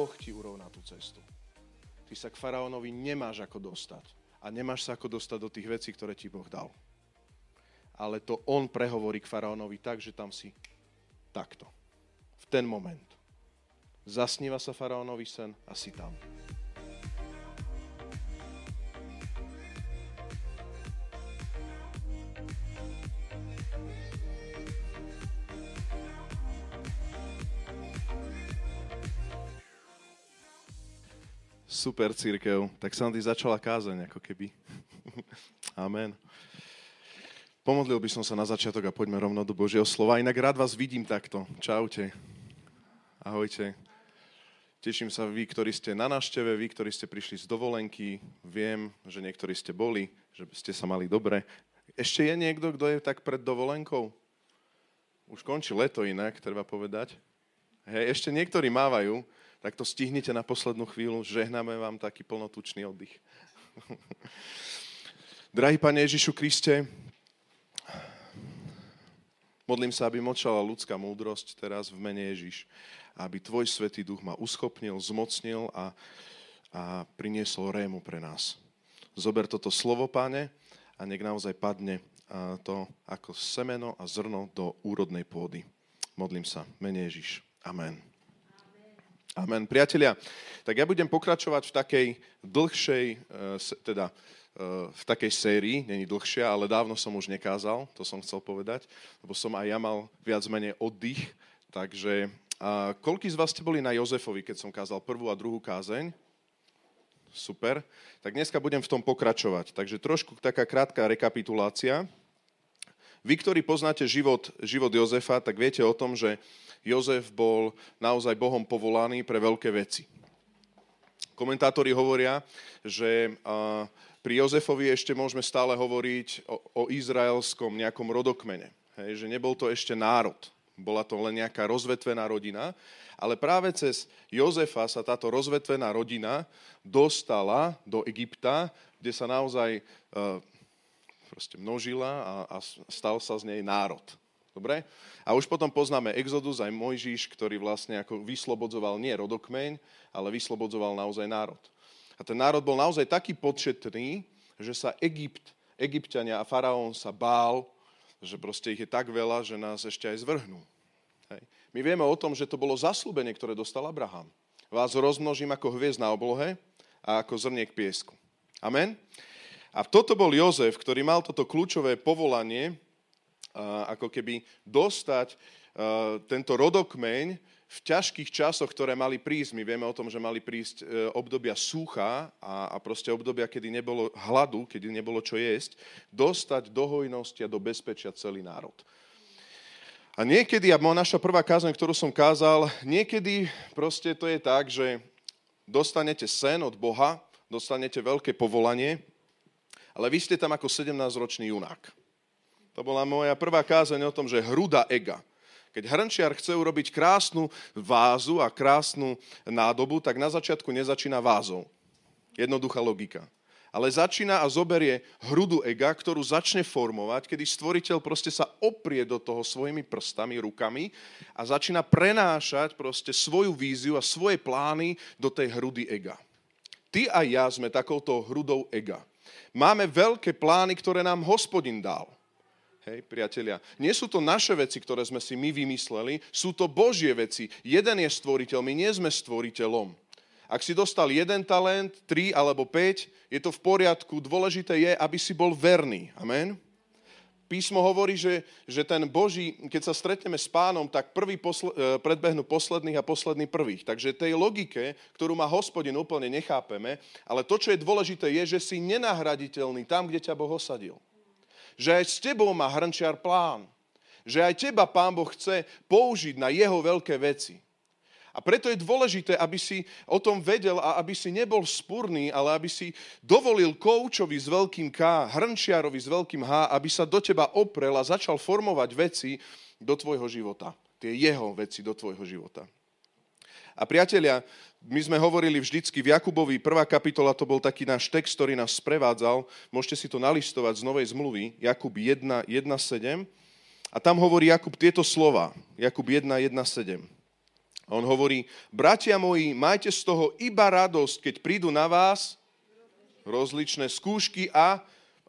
Boh ti urovná tú cestu. Ty sa k faraónovi nemáš ako dostať. A nemáš sa ako dostať do tých vecí, ktoré ti Boh dal. Ale to on prehovorí k faraónovi tak, že tam si takto. V ten moment. Zasníva sa faraónovi sen a si tam. Super, církev. Tak sa ty začala kázeň, ako keby. Amen. Pomodlil by som sa na začiatok a poďme rovno do Božieho slova. Inak rád vás vidím takto. Čaute. Ahojte. Teším sa vy, ktorí ste na návšteve, vy, ktorí ste prišli z dovolenky. Viem, že niektorí ste boli, že ste sa mali dobre. Ešte je niekto, kto je tak pred dovolenkou? Už končí leto inak, treba povedať. Hej, ešte niektorí mávajú tak to stihnite na poslednú chvíľu. Žehnáme vám taký plnotučný oddych. Drahý Pane Ježišu Kriste, modlím sa, aby močala ľudská múdrosť teraz v mene Ježiš. Aby Tvoj Svetý Duch ma uschopnil, zmocnil a, a priniesol rému pre nás. Zober toto slovo, Pane, a nech naozaj padne to ako semeno a zrno do úrodnej pôdy. Modlím sa. Mene Ježiš. Amen. Amen. Priatelia, tak ja budem pokračovať v takej dlhšej, eh, teda eh, v takej sérii, není dlhšia, ale dávno som už nekázal, to som chcel povedať, lebo som aj ja mal viac menej oddych, takže a koľký z vás ste boli na Jozefovi, keď som kázal prvú a druhú kázeň? Super. Tak dneska budem v tom pokračovať. Takže trošku taká krátka rekapitulácia. Vy, ktorí poznáte život, život Jozefa, tak viete o tom, že Jozef bol naozaj Bohom povolaný pre veľké veci. Komentátori hovoria, že pri Jozefovi ešte môžeme stále hovoriť o, o izraelskom nejakom rodokmene. Hej, že nebol to ešte národ, bola to len nejaká rozvetvená rodina, ale práve cez Jozefa sa táto rozvetvená rodina dostala do Egypta, kde sa naozaj proste množila a, a stal sa z nej národ. Dobre? A už potom poznáme Exodus, aj Mojžiš, ktorý vlastne ako vyslobodzoval nie rodokmeň, ale vyslobodzoval naozaj národ. A ten národ bol naozaj taký početný, že sa Egypt, egyptiania a faraón sa bál, že proste ich je tak veľa, že nás ešte aj zvrhnú. Hej. My vieme o tom, že to bolo zaslúbenie, ktoré dostal Abraham. Vás rozmnožím ako hviezd na oblohe a ako zrniek piesku. Amen? A toto bol Jozef, ktorý mal toto kľúčové povolanie, ako keby dostať tento rodokmeň v ťažkých časoch, ktoré mali prísť. My vieme o tom, že mali prísť e, obdobia súcha a, a proste obdobia, kedy nebolo hladu, kedy nebolo čo jesť, dostať do hojnosti a do bezpečia celý národ. A niekedy, a naša prvá kázeň, ktorú som kázal, niekedy proste to je tak, že dostanete sen od Boha, dostanete veľké povolanie, ale vy ste tam ako 17-ročný junák. To bola moja prvá kázeň o tom, že hruda ega. Keď hrnčiar chce urobiť krásnu vázu a krásnu nádobu, tak na začiatku nezačína vázou. Jednoduchá logika. Ale začína a zoberie hrudu ega, ktorú začne formovať, kedy stvoriteľ proste sa oprie do toho svojimi prstami, rukami a začína prenášať proste svoju víziu a svoje plány do tej hrudy ega. Ty a ja sme takouto hrudou ega. Máme veľké plány, ktoré nám hospodin dal. Hej, priatelia. Nie sú to naše veci, ktoré sme si my vymysleli, sú to Božie veci. Jeden je stvoriteľ, my nie sme stvoriteľom. Ak si dostal jeden talent, tri alebo päť, je to v poriadku. Dôležité je, aby si bol verný. Amen. Písmo hovorí, že, že ten Boží, keď sa stretneme s pánom, tak prvý posle, e, predbehnú posledných a posledný prvých. Takže tej logike, ktorú má hospodin, úplne nechápeme, ale to, čo je dôležité, je, že si nenahraditeľný tam, kde ťa Boh osadil že aj s tebou má hrnčiar plán. Že aj teba Pán Boh chce použiť na jeho veľké veci. A preto je dôležité, aby si o tom vedel a aby si nebol spurný, ale aby si dovolil koučovi s veľkým K, hrnčiarovi s veľkým H, aby sa do teba oprel a začal formovať veci do tvojho života. Tie jeho veci do tvojho života. A priatelia, my sme hovorili vždycky v Jakubovi, prvá kapitola, to bol taký náš text, ktorý nás sprevádzal. Môžete si to nalistovať z Novej zmluvy, Jakub 1, 1, 7. A tam hovorí Jakub tieto slova. Jakub 1, 1, 7. A on hovorí, bratia moji, majte z toho iba radosť, keď prídu na vás rozličné skúšky a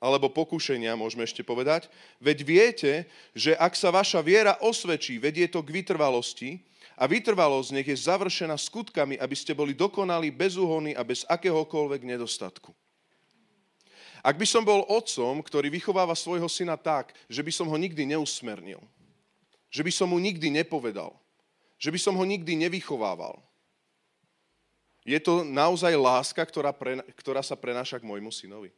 alebo pokušenia, môžeme ešte povedať. Veď viete, že ak sa vaša viera osvedčí, vedie to k vytrvalosti a vytrvalosť nech je završená skutkami, aby ste boli dokonali, bezúhony a bez akéhokoľvek nedostatku. Ak by som bol otcom, ktorý vychováva svojho syna tak, že by som ho nikdy neusmernil, že by som mu nikdy nepovedal, že by som ho nikdy nevychovával, je to naozaj láska, ktorá, pre, ktorá sa prenáša k môjmu synovi.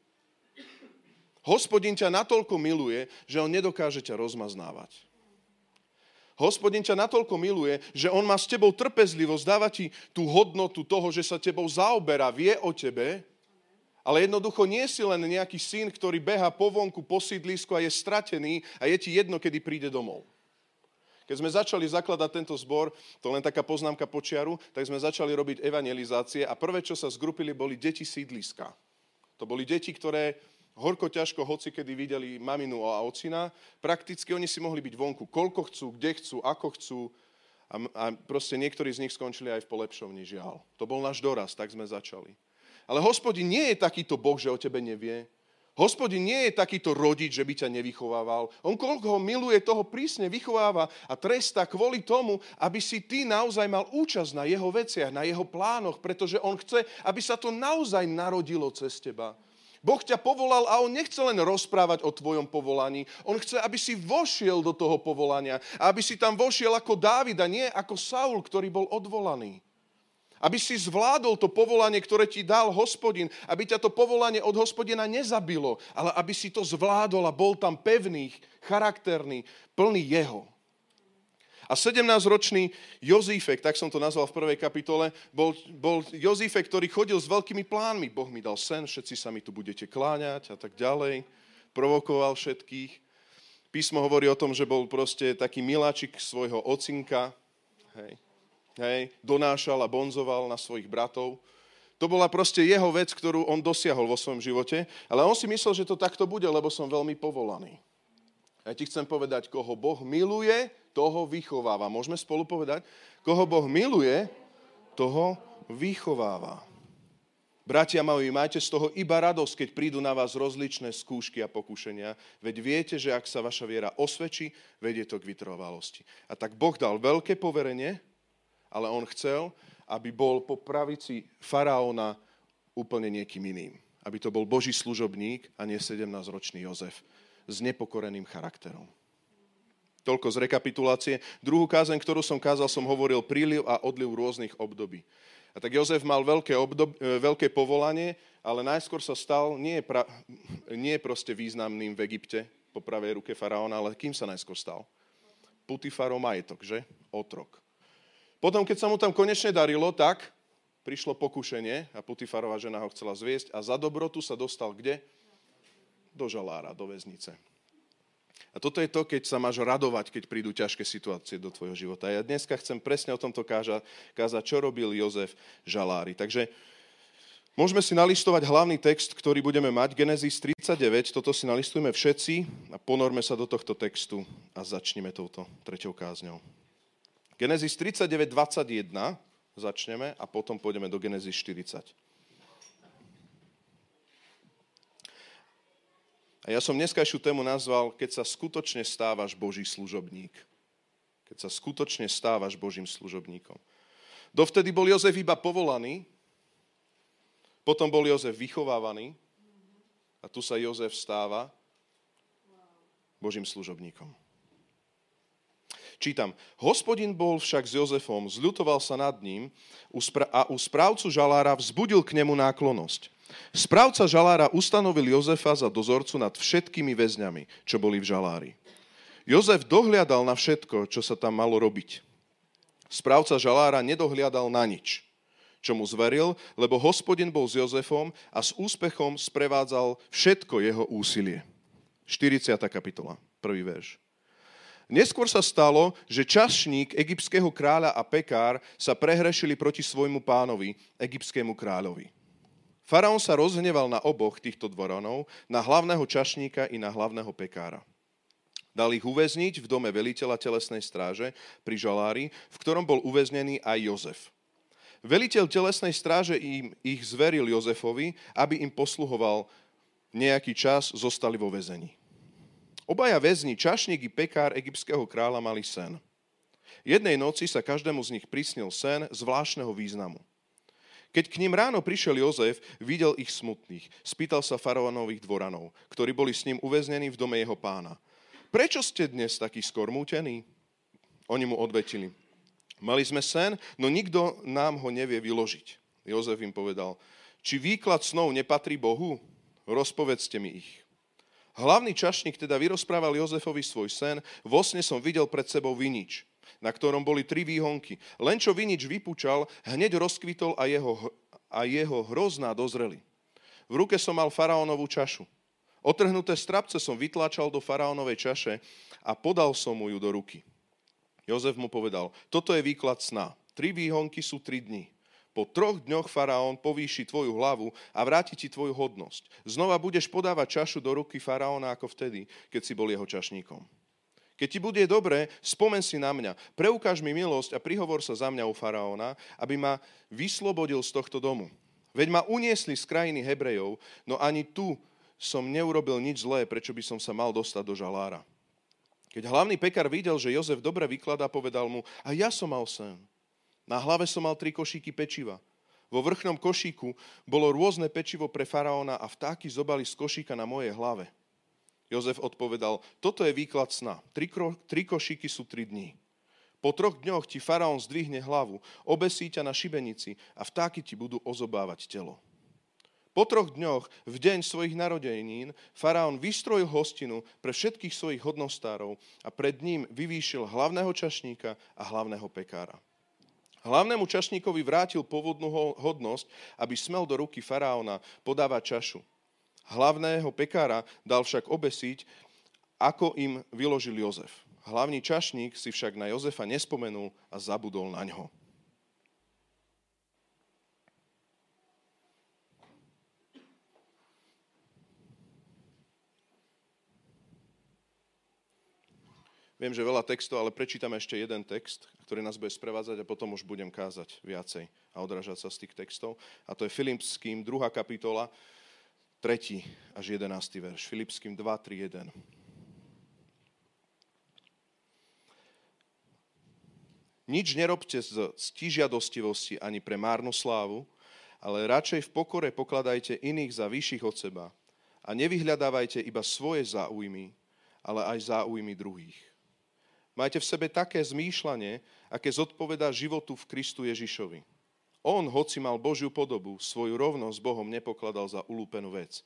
Hospodin ťa natoľko miluje, že on nedokáže ťa rozmaznávať. Hospodin ťa natoľko miluje, že on má s tebou trpezlivosť, dáva ti tú hodnotu toho, že sa tebou zaoberá, vie o tebe, ale jednoducho nie si len nejaký syn, ktorý beha po vonku, po sídlisku a je stratený a je ti jedno, kedy príde domov. Keď sme začali zakladať tento zbor, to len taká poznámka počiaru, tak sme začali robiť evangelizácie a prvé, čo sa zgrupili, boli deti sídliska. To boli deti, ktoré horko ťažko, hoci kedy videli maminu a ocina, prakticky oni si mohli byť vonku koľko chcú, kde chcú, ako chcú a, a proste niektorí z nich skončili aj v polepšovni, žiaľ. To bol náš doraz, tak sme začali. Ale hospodin nie je takýto Boh, že o tebe nevie. Hospodin nie je takýto rodič, že by ťa nevychovával. On koľko ho miluje, toho prísne vychováva a trestá kvôli tomu, aby si ty naozaj mal účasť na jeho veciach, na jeho plánoch, pretože on chce, aby sa to naozaj narodilo cez teba. Boh ťa povolal a on nechce len rozprávať o tvojom povolaní. On chce, aby si vošiel do toho povolania. Aby si tam vošiel ako Dávid a nie ako Saul, ktorý bol odvolaný. Aby si zvládol to povolanie, ktoré ti dal hospodin. Aby ťa to povolanie od hospodina nezabilo, ale aby si to zvládol a bol tam pevný, charakterný, plný jeho. A 17-ročný Jozífek, tak som to nazval v prvej kapitole, bol, bol Jozífek, ktorý chodil s veľkými plánmi. Boh mi dal sen, všetci sa mi tu budete kláňať a tak ďalej. Provokoval všetkých. Písmo hovorí o tom, že bol proste taký miláčik svojho ocinka. Hej. Hej. Donášal a bonzoval na svojich bratov. To bola proste jeho vec, ktorú on dosiahol vo svojom živote. Ale on si myslel, že to takto bude, lebo som veľmi povolaný. Ja ti chcem povedať, koho Boh miluje, toho vychováva. Môžeme spolu povedať? Koho Boh miluje, toho vychováva. Bratia moji, majte z toho iba radosť, keď prídu na vás rozličné skúšky a pokušenia, veď viete, že ak sa vaša viera osvedčí, vedie to k vytrvalosti. A tak Boh dal veľké poverenie, ale on chcel, aby bol po pravici faraóna úplne niekým iným. Aby to bol Boží služobník a nie 17-ročný Jozef s nepokoreným charakterom. Toľko z rekapitulácie. Druhú kázeň, ktorú som kázal, som hovoril príliv a odliv rôznych období. A tak Jozef mal veľké, obdob, e, veľké povolanie, ale najskôr sa stal nie, pra, nie proste významným v Egypte po pravej ruke faraóna, ale kým sa najskôr stal? Putifaro majetok, že? Otrok. Potom, keď sa mu tam konečne darilo, tak prišlo pokušenie a Putifarová žena ho chcela zviesť a za dobrotu sa dostal kde? Do žalára, do väznice. A toto je to, keď sa máš radovať, keď prídu ťažké situácie do tvojho života. Ja dneska chcem presne o tomto káža, kázať, čo robil Jozef Žalári. Takže môžeme si nalistovať hlavný text, ktorý budeme mať, Genesis 39, toto si nalistujeme všetci a ponorme sa do tohto textu a začneme touto treťou kázňou. Genesis 39, 21 začneme a potom pôjdeme do Genesis 40. A ja som dneskajšiu tému nazval, keď sa skutočne stávaš Boží služobník. Keď sa skutočne stávaš Božím služobníkom. Dovtedy bol Jozef iba povolaný, potom bol Jozef vychovávaný a tu sa Jozef stáva Božím služobníkom. Čítam. Hospodin bol však s Jozefom, zľutoval sa nad ním a u správcu žalára vzbudil k nemu náklonosť. Správca žalára ustanovil Jozefa za dozorcu nad všetkými väzňami, čo boli v žalári. Jozef dohliadal na všetko, čo sa tam malo robiť. Správca žalára nedohliadal na nič, čo mu zveril, lebo hospodin bol s Jozefom a s úspechom sprevádzal všetko jeho úsilie. 40. kapitola, prvý verš. Neskôr sa stalo, že čašník egyptského kráľa a pekár sa prehrešili proti svojmu pánovi, egyptskému kráľovi. Faraón sa rozhneval na oboch týchto dvoranov, na hlavného čašníka i na hlavného pekára. Dal ich uväzniť v dome veliteľa telesnej stráže pri Žalári, v ktorom bol uväznený aj Jozef. Veliteľ telesnej stráže im ich zveril Jozefovi, aby im posluhoval nejaký čas, zostali vo väzení. Obaja väzni, čašník i pekár egyptského kráľa mali sen. Jednej noci sa každému z nich prisnil sen zvláštneho významu. Keď k ním ráno prišiel Jozef, videl ich smutných. Spýtal sa faraónových dvoranov, ktorí boli s ním uväznení v dome jeho pána – prečo ste dnes takí skormútení? Oni mu odvetili, mali sme sen, no nikto nám ho nevie vyložiť. Jozef im povedal, či výklad snov nepatrí Bohu? Rozpovedzte mi ich. Hlavný čašník teda vyrozprával Jozefovi svoj sen, vo sne som videl pred sebou vinič, na ktorom boli tri výhonky. Len čo vinič vypučal, hneď rozkvitol a jeho, a jeho hrozná dozreli. V ruke som mal faraónovú čašu. Otrhnuté strapce som vytláčal do faraónovej čaše a podal som mu ju do ruky. Jozef mu povedal, toto je výklad sna. Tri výhonky sú tri dni. Po troch dňoch faraón povýši tvoju hlavu a vráti ti tvoju hodnosť. Znova budeš podávať čašu do ruky faraóna ako vtedy, keď si bol jeho čašníkom. Keď ti bude dobre, spomen si na mňa, preukáž mi milosť a prihovor sa za mňa u faraóna, aby ma vyslobodil z tohto domu. Veď ma uniesli z krajiny Hebrejov, no ani tu som neurobil nič zlé, prečo by som sa mal dostať do žalára. Keď hlavný pekár videl, že Jozef dobre vykladá, povedal mu, a ja som mal sen. Na hlave som mal tri košíky pečiva. Vo vrchnom košíku bolo rôzne pečivo pre faraóna a vtáky zobali z košíka na mojej hlave. Jozef odpovedal, toto je výklad sna. Tri, kro, tri košíky sú tri dní. Po troch dňoch ti faraón zdvihne hlavu, obesí ťa na šibenici a vtáky ti budú ozobávať telo. Po troch dňoch, v deň svojich narodenín, faraón vystrojil hostinu pre všetkých svojich hodnostárov a pred ním vyvýšil hlavného čašníka a hlavného pekára. Hlavnému čašníkovi vrátil pôvodnú hodnosť, aby smel do ruky faraóna podávať čašu. Hlavného pekára dal však obesiť, ako im vyložil Jozef. Hlavný čašník si však na Jozefa nespomenul a zabudol na ňo. Viem, že veľa textov, ale prečítam ešte jeden text, ktorý nás bude sprevádzať a potom už budem kázať viacej a odražať sa z tých textov. A to je Filipským 2. kapitola, 3. až 11. verš. Filipským 2, 3, 1. Nič nerobte z stižiadostivosti ani pre márnu slávu, ale radšej v pokore pokladajte iných za vyšších od seba a nevyhľadávajte iba svoje záujmy, ale aj záujmy druhých. Majte v sebe také zmýšľanie, aké zodpovedá životu v Kristu Ježišovi. On, hoci mal Božiu podobu, svoju rovnosť s Bohom nepokladal za ulúpenú vec,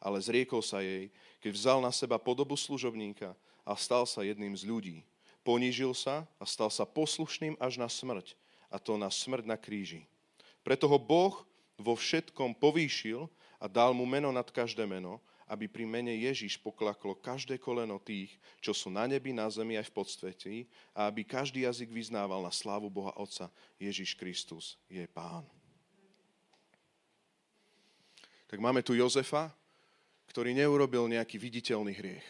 ale zriekol sa jej, keď vzal na seba podobu služobníka a stal sa jedným z ľudí. Ponížil sa a stal sa poslušným až na smrť, a to na smrť na kríži. Preto ho Boh vo všetkom povýšil a dal mu meno nad každé meno, aby pri mene Ježiš poklaklo každé koleno tých, čo sú na nebi, na zemi aj v podsvetí a aby každý jazyk vyznával na slávu Boha Otca. Ježiš Kristus je Pán. Tak máme tu Jozefa, ktorý neurobil nejaký viditeľný hriech.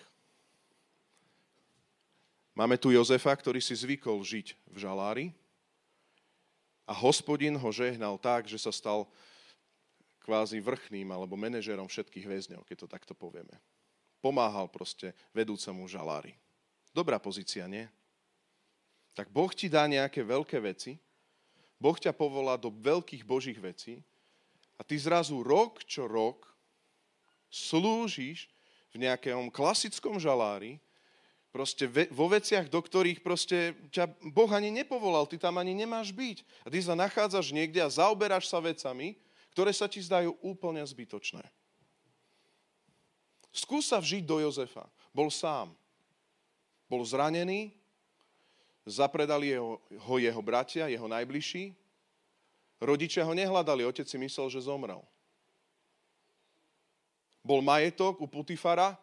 Máme tu Jozefa, ktorý si zvykol žiť v žalári a hospodin ho žehnal tak, že sa stal kvázi vrchným alebo manažerom všetkých väzňov, keď to takto povieme. Pomáhal proste vedúcemu žalári. Dobrá pozícia, nie? Tak Boh ti dá nejaké veľké veci, Boh ťa povolá do veľkých božích vecí a ty zrazu rok čo rok slúžiš v nejakom klasickom žalári, proste vo veciach, do ktorých proste ťa Boh ani nepovolal, ty tam ani nemáš byť. A ty sa nachádzaš niekde a zaoberáš sa vecami, ktoré sa ti zdajú úplne zbytočné. Skús sa vžiť do Jozefa. Bol sám. Bol zranený, zapredali jeho, ho jeho bratia, jeho najbližší. Rodičia ho nehľadali, otec si myslel, že zomrel. Bol majetok u Putifara,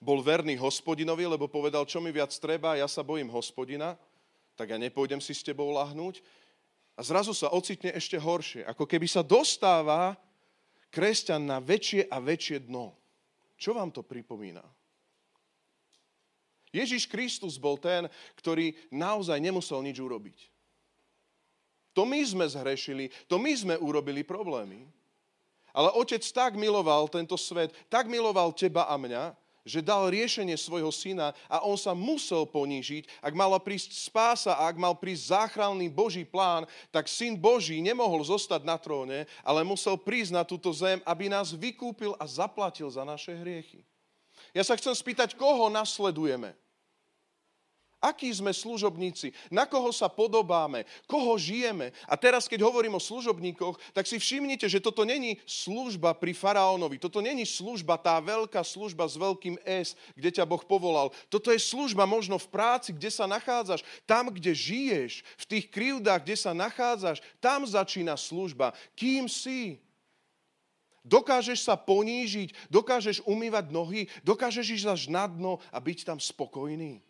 bol verný hospodinovi, lebo povedal, čo mi viac treba, ja sa bojím hospodina, tak ja nepôjdem si s tebou lahnúť a zrazu sa ocitne ešte horšie. Ako keby sa dostáva kresťan na väčšie a väčšie dno. Čo vám to pripomína? Ježiš Kristus bol ten, ktorý naozaj nemusel nič urobiť. To my sme zhrešili, to my sme urobili problémy. Ale Otec tak miloval tento svet, tak miloval teba a mňa, že dal riešenie svojho syna a on sa musel ponížiť. Ak mala prísť spása a ak mal prísť záchranný Boží plán, tak syn Boží nemohol zostať na tróne, ale musel prísť na túto zem, aby nás vykúpil a zaplatil za naše hriechy. Ja sa chcem spýtať, koho nasledujeme? Akí sme služobníci? Na koho sa podobáme? Koho žijeme? A teraz, keď hovorím o služobníkoch, tak si všimnite, že toto není služba pri faraónovi. Toto není služba, tá veľká služba s veľkým S, kde ťa Boh povolal. Toto je služba možno v práci, kde sa nachádzaš. Tam, kde žiješ, v tých krivdách, kde sa nachádzaš, tam začína služba. Kým si? Dokážeš sa ponížiť, dokážeš umývať nohy, dokážeš ísť až na dno a byť tam spokojný.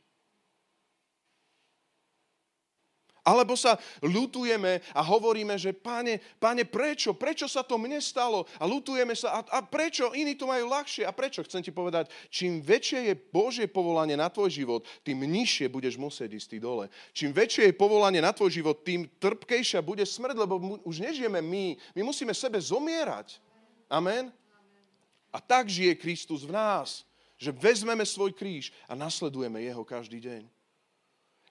Alebo sa lutujeme a hovoríme, že páne, páne, prečo? Prečo sa to mne stalo? A lutujeme sa. A, a prečo? Iní to majú ľahšie. A prečo? Chcem ti povedať, čím väčšie je Božie povolanie na tvoj život, tým nižšie budeš musieť ísť dole. Čím väčšie je povolanie na tvoj život, tým trpkejšia bude smrť, lebo už nežijeme my. My musíme sebe zomierať. Amen? A tak žije Kristus v nás, že vezmeme svoj kríž a nasledujeme jeho každý deň.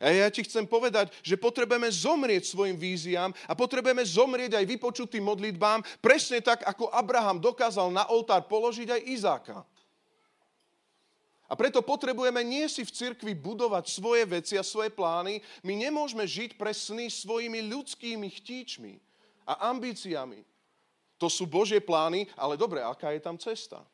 A ja ti chcem povedať, že potrebujeme zomrieť svojim víziám a potrebujeme zomrieť aj vypočutým modlitbám, presne tak, ako Abraham dokázal na oltár položiť aj Izáka. A preto potrebujeme nie si v cirkvi budovať svoje veci a svoje plány. My nemôžeme žiť pre sny svojimi ľudskými chtíčmi a ambíciami. To sú Božie plány, ale dobre, aká je tam cesta?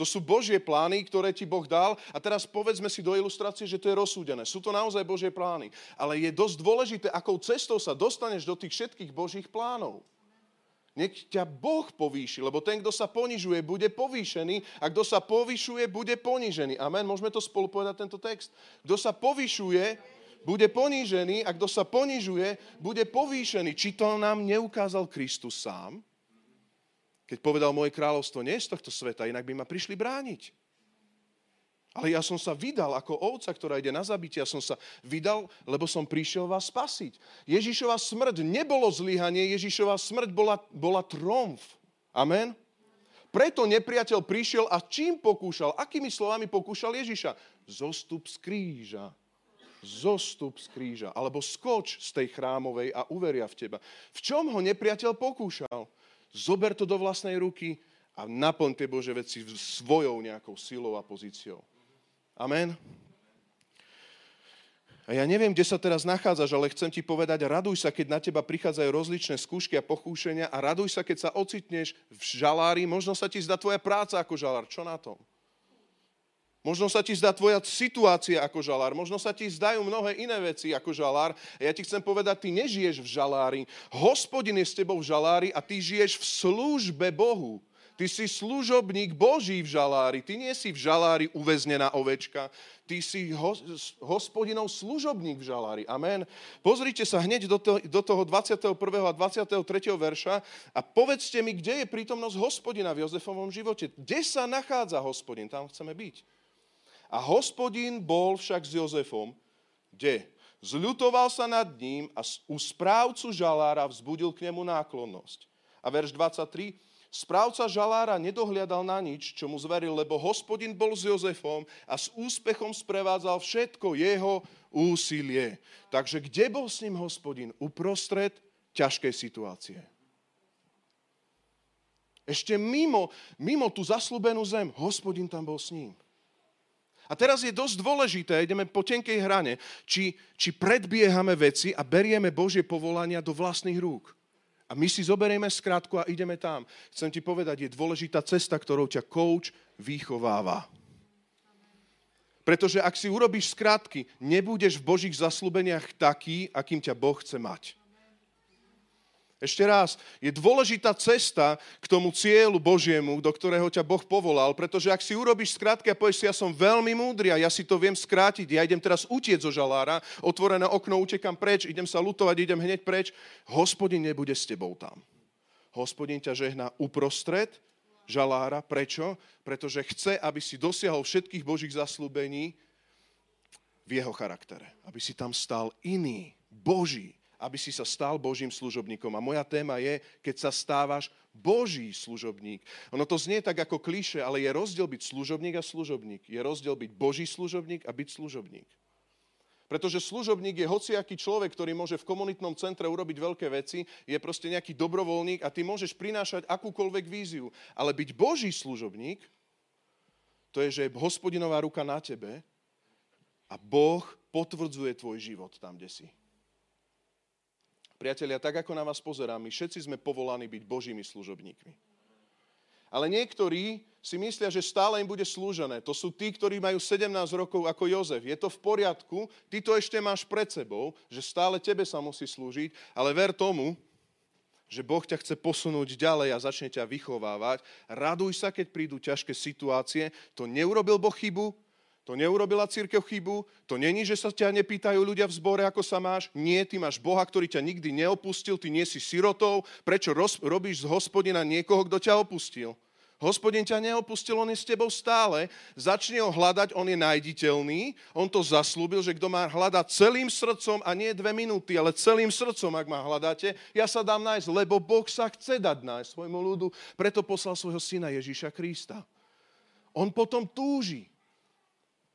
To sú Božie plány, ktoré ti Boh dal a teraz povedzme si do ilustrácie, že to je rozsúdené. Sú to naozaj Božie plány. Ale je dosť dôležité, akou cestou sa dostaneš do tých všetkých Božích plánov. Nech ťa Boh povýši, lebo ten, kto sa ponižuje, bude povýšený a kto sa povyšuje, bude ponížený. Amen. Môžeme to spolu povedať, tento text? Kto sa povyšuje, bude ponížený a kto sa ponižuje, bude povýšený. Či to nám neukázal Kristus sám? Keď povedal, moje kráľovstvo nie je z tohto sveta, inak by ma prišli brániť. Ale ja som sa vydal ako ovca, ktorá ide na zabitie. Ja som sa vydal, lebo som prišiel vás spasiť. Ježišova smrť nebolo zlyhanie, Ježišova smrť bola, bola tromf. Amen? Preto nepriateľ prišiel a čím pokúšal? Akými slovami pokúšal Ježiša? Zostup z kríža. Zostup z kríža. Alebo skoč z tej chrámovej a uveria v teba. V čom ho nepriateľ pokúšal? Zober to do vlastnej ruky a naplň tie Bože veci svojou nejakou silou a pozíciou. Amen. A ja neviem, kde sa teraz nachádzaš, ale chcem ti povedať, raduj sa, keď na teba prichádzajú rozličné skúšky a pochúšenia a raduj sa, keď sa ocitneš v žalári. Možno sa ti zdá tvoja práca ako žalár. Čo na tom? Možno sa ti zdá tvoja situácia ako žalár, možno sa ti zdajú mnohé iné veci ako žalár. Ja ti chcem povedať, ty nežiješ v žalári. Hospodin je s tebou v žalári a ty žiješ v službe Bohu. Ty si služobník Boží v žalári. Ty nie si v žalári uväznená ovečka. Ty si hospodinov služobník v žalári. Amen. Pozrite sa hneď do, to, do toho 21. a 23. verša a povedzte mi, kde je prítomnosť hospodina v Jozefovom živote. Kde sa nachádza hospodin? Tam chceme byť. A hospodin bol však s Jozefom, kde zľutoval sa nad ním a u správcu žalára vzbudil k nemu náklonnosť. A verš 23, správca žalára nedohliadal na nič, čo mu zveril, lebo hospodin bol s Jozefom a s úspechom sprevádzal všetko jeho úsilie. Takže kde bol s ním hospodin? Uprostred ťažkej situácie. Ešte mimo, mimo tú zaslúbenú zem, hospodin tam bol s ním. A teraz je dosť dôležité, ideme po tenkej hrane, či, či predbiehame veci a berieme Božie povolania do vlastných rúk. A my si zoberieme skrátku a ideme tam. Chcem ti povedať, je dôležitá cesta, ktorou ťa coach vychováva. Pretože ak si urobíš skrátky, nebudeš v Božích zaslúbeniach taký, akým ťa Boh chce mať. Ešte raz, je dôležitá cesta k tomu cieľu Božiemu, do ktorého ťa Boh povolal, pretože ak si urobíš skrátke a povieš si, ja som veľmi múdry a ja si to viem skrátiť, ja idem teraz utiec zo žalára, otvorené okno, utekam preč, idem sa lutovať, idem hneď preč, hospodin nebude s tebou tam. Hospodin ťa žehná uprostred žalára. Prečo? Pretože chce, aby si dosiahol všetkých Božích zaslúbení v jeho charaktere. Aby si tam stal iný, Boží, aby si sa stal Božím služobníkom. A moja téma je, keď sa stávaš Boží služobník. Ono to znie tak ako kliše, ale je rozdiel byť služobník a služobník. Je rozdiel byť Boží služobník a byť služobník. Pretože služobník je hociaký človek, ktorý môže v komunitnom centre urobiť veľké veci, je proste nejaký dobrovoľník a ty môžeš prinášať akúkoľvek víziu. Ale byť Boží služobník, to je, že je hospodinová ruka na tebe a Boh potvrdzuje tvoj život tam, kde si. Priatelia, tak ako na vás pozerám, my všetci sme povolaní byť Božími služobníkmi. Ale niektorí si myslia, že stále im bude slúžené. To sú tí, ktorí majú 17 rokov ako Jozef. Je to v poriadku, ty to ešte máš pred sebou, že stále tebe sa musí slúžiť, ale ver tomu, že Boh ťa chce posunúť ďalej a začne ťa vychovávať. Raduj sa, keď prídu ťažké situácie. To neurobil Boh chybu, to neurobila církev chybu, to není, že sa ťa nepýtajú ľudia v zbore, ako sa máš. Nie, ty máš Boha, ktorý ťa nikdy neopustil, ty nie si sirotou. Prečo roz, robíš z hospodina niekoho, kto ťa opustil? Hospodin ťa neopustil, on je s tebou stále. Začne ho hľadať, on je najditeľný. On to zaslúbil, že kto má hľadať celým srdcom a nie dve minúty, ale celým srdcom, ak ma hľadáte, ja sa dám nájsť, lebo Boh sa chce dať nájsť svojmu ľudu. Preto poslal svojho syna Ježíša Krista. On potom túži.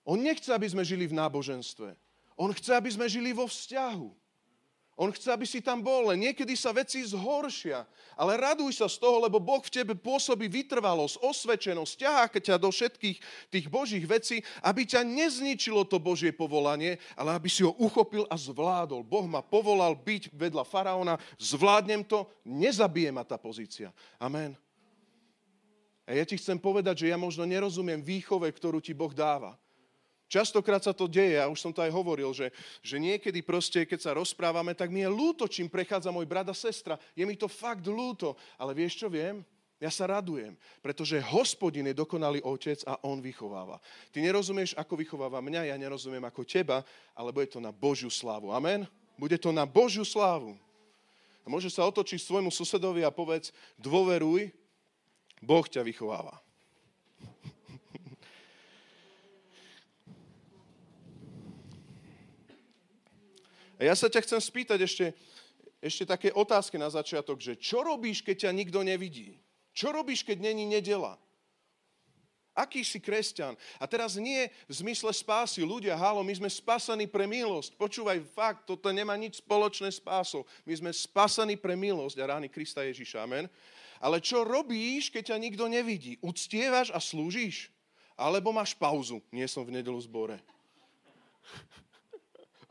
On nechce, aby sme žili v náboženstve. On chce, aby sme žili vo vzťahu. On chce, aby si tam bol, len niekedy sa veci zhoršia. Ale raduj sa z toho, lebo Boh v tebe pôsobí vytrvalosť, osvedčenosť, ťahá ťa do všetkých tých Božích vecí, aby ťa nezničilo to Božie povolanie, ale aby si ho uchopil a zvládol. Boh ma povolal byť vedľa faraóna, zvládnem to, nezabije ma tá pozícia. Amen. A ja ti chcem povedať, že ja možno nerozumiem výchove, ktorú ti Boh dáva. Častokrát sa to deje, ja už som to aj hovoril, že, že niekedy proste, keď sa rozprávame, tak mi je ľúto, čím prechádza môj brat a sestra. Je mi to fakt ľúto. Ale vieš čo viem? Ja sa radujem, pretože hospodin je dokonalý otec a on vychováva. Ty nerozumieš, ako vychováva mňa, ja nerozumiem ako teba, ale bude to na Božiu slávu. Amen? Bude to na Božiu slávu. A môže sa otočiť svojmu susedovi a povedz, dôveruj, Boh ťa vychováva. Ja sa ťa chcem spýtať ešte, ešte také otázky na začiatok, že čo robíš, keď ťa nikto nevidí? Čo robíš, keď není nedela? Aký si kresťan? A teraz nie v zmysle spásy. Ľudia, halo, my sme spasaní pre milosť. Počúvaj, fakt, toto nemá nič spoločné s pásou. My sme spasaní pre milosť a rány Krista Ježiša. Amen. Ale čo robíš, keď ťa nikto nevidí? Uctievaš a slúžiš? Alebo máš pauzu? Nie som v nedelu zbore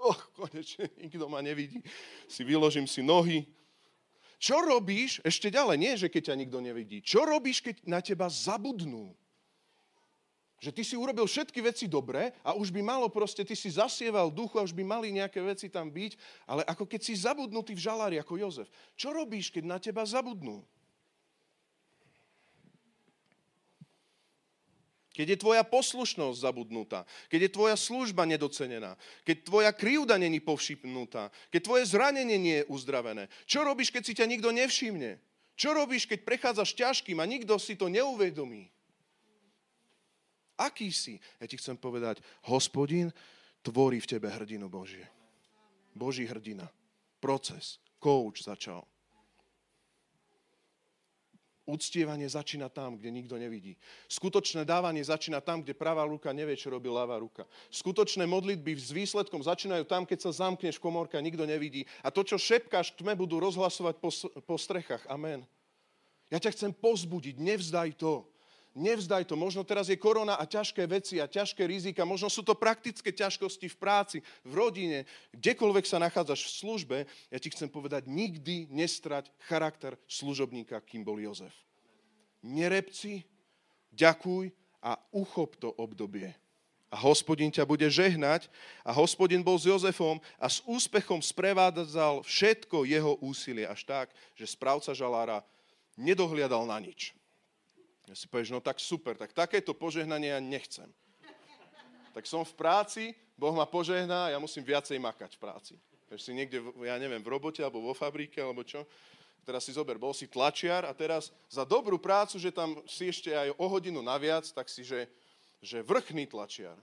oh, konečne nikto ma nevidí. Si vyložím si nohy. Čo robíš, ešte ďalej, nie, že keď ťa nikto nevidí. Čo robíš, keď na teba zabudnú? Že ty si urobil všetky veci dobre a už by malo proste, ty si zasieval duchu a už by mali nejaké veci tam byť, ale ako keď si zabudnutý v žalári ako Jozef. Čo robíš, keď na teba zabudnú? Keď je tvoja poslušnosť zabudnutá, keď je tvoja služba nedocenená, keď tvoja krivda není povšipnutá, keď tvoje zranenie nie je uzdravené. Čo robíš, keď si ťa nikto nevšimne? Čo robíš, keď prechádzaš ťažkým a nikto si to neuvedomí? Aký si? Ja ti chcem povedať, hospodin tvorí v tebe hrdinu Božie. Boží hrdina. Proces. Coach začal. Uctievanie začína tam, kde nikto nevidí. Skutočné dávanie začína tam, kde pravá ruka nevie, čo robí ľavá ruka. Skutočné modlitby s výsledkom začínajú tam, keď sa zamkneš v komórke a nikto nevidí. A to, čo šepkáš tme, budú rozhlasovať po, po strechách. Amen. Ja ťa chcem pozbudiť, nevzdaj to nevzdaj to. Možno teraz je korona a ťažké veci a ťažké rizika. Možno sú to praktické ťažkosti v práci, v rodine, kdekoľvek sa nachádzaš v službe. Ja ti chcem povedať, nikdy nestrať charakter služobníka, kým bol Jozef. Nerepci, ďakuj a uchop to obdobie. A hospodin ťa bude žehnať a hospodin bol s Jozefom a s úspechom sprevádzal všetko jeho úsilie až tak, že správca žalára nedohliadal na nič. Ja si povieš, no tak super, tak takéto požehnanie ja nechcem. Tak som v práci, Boh ma požehná, ja musím viacej makať v práci. Takže si niekde, ja neviem, v robote alebo vo fabrike, alebo čo. Teraz si zober, bol si tlačiar a teraz za dobrú prácu, že tam si ešte aj o hodinu naviac, tak si, že, že vrchný tlačiar.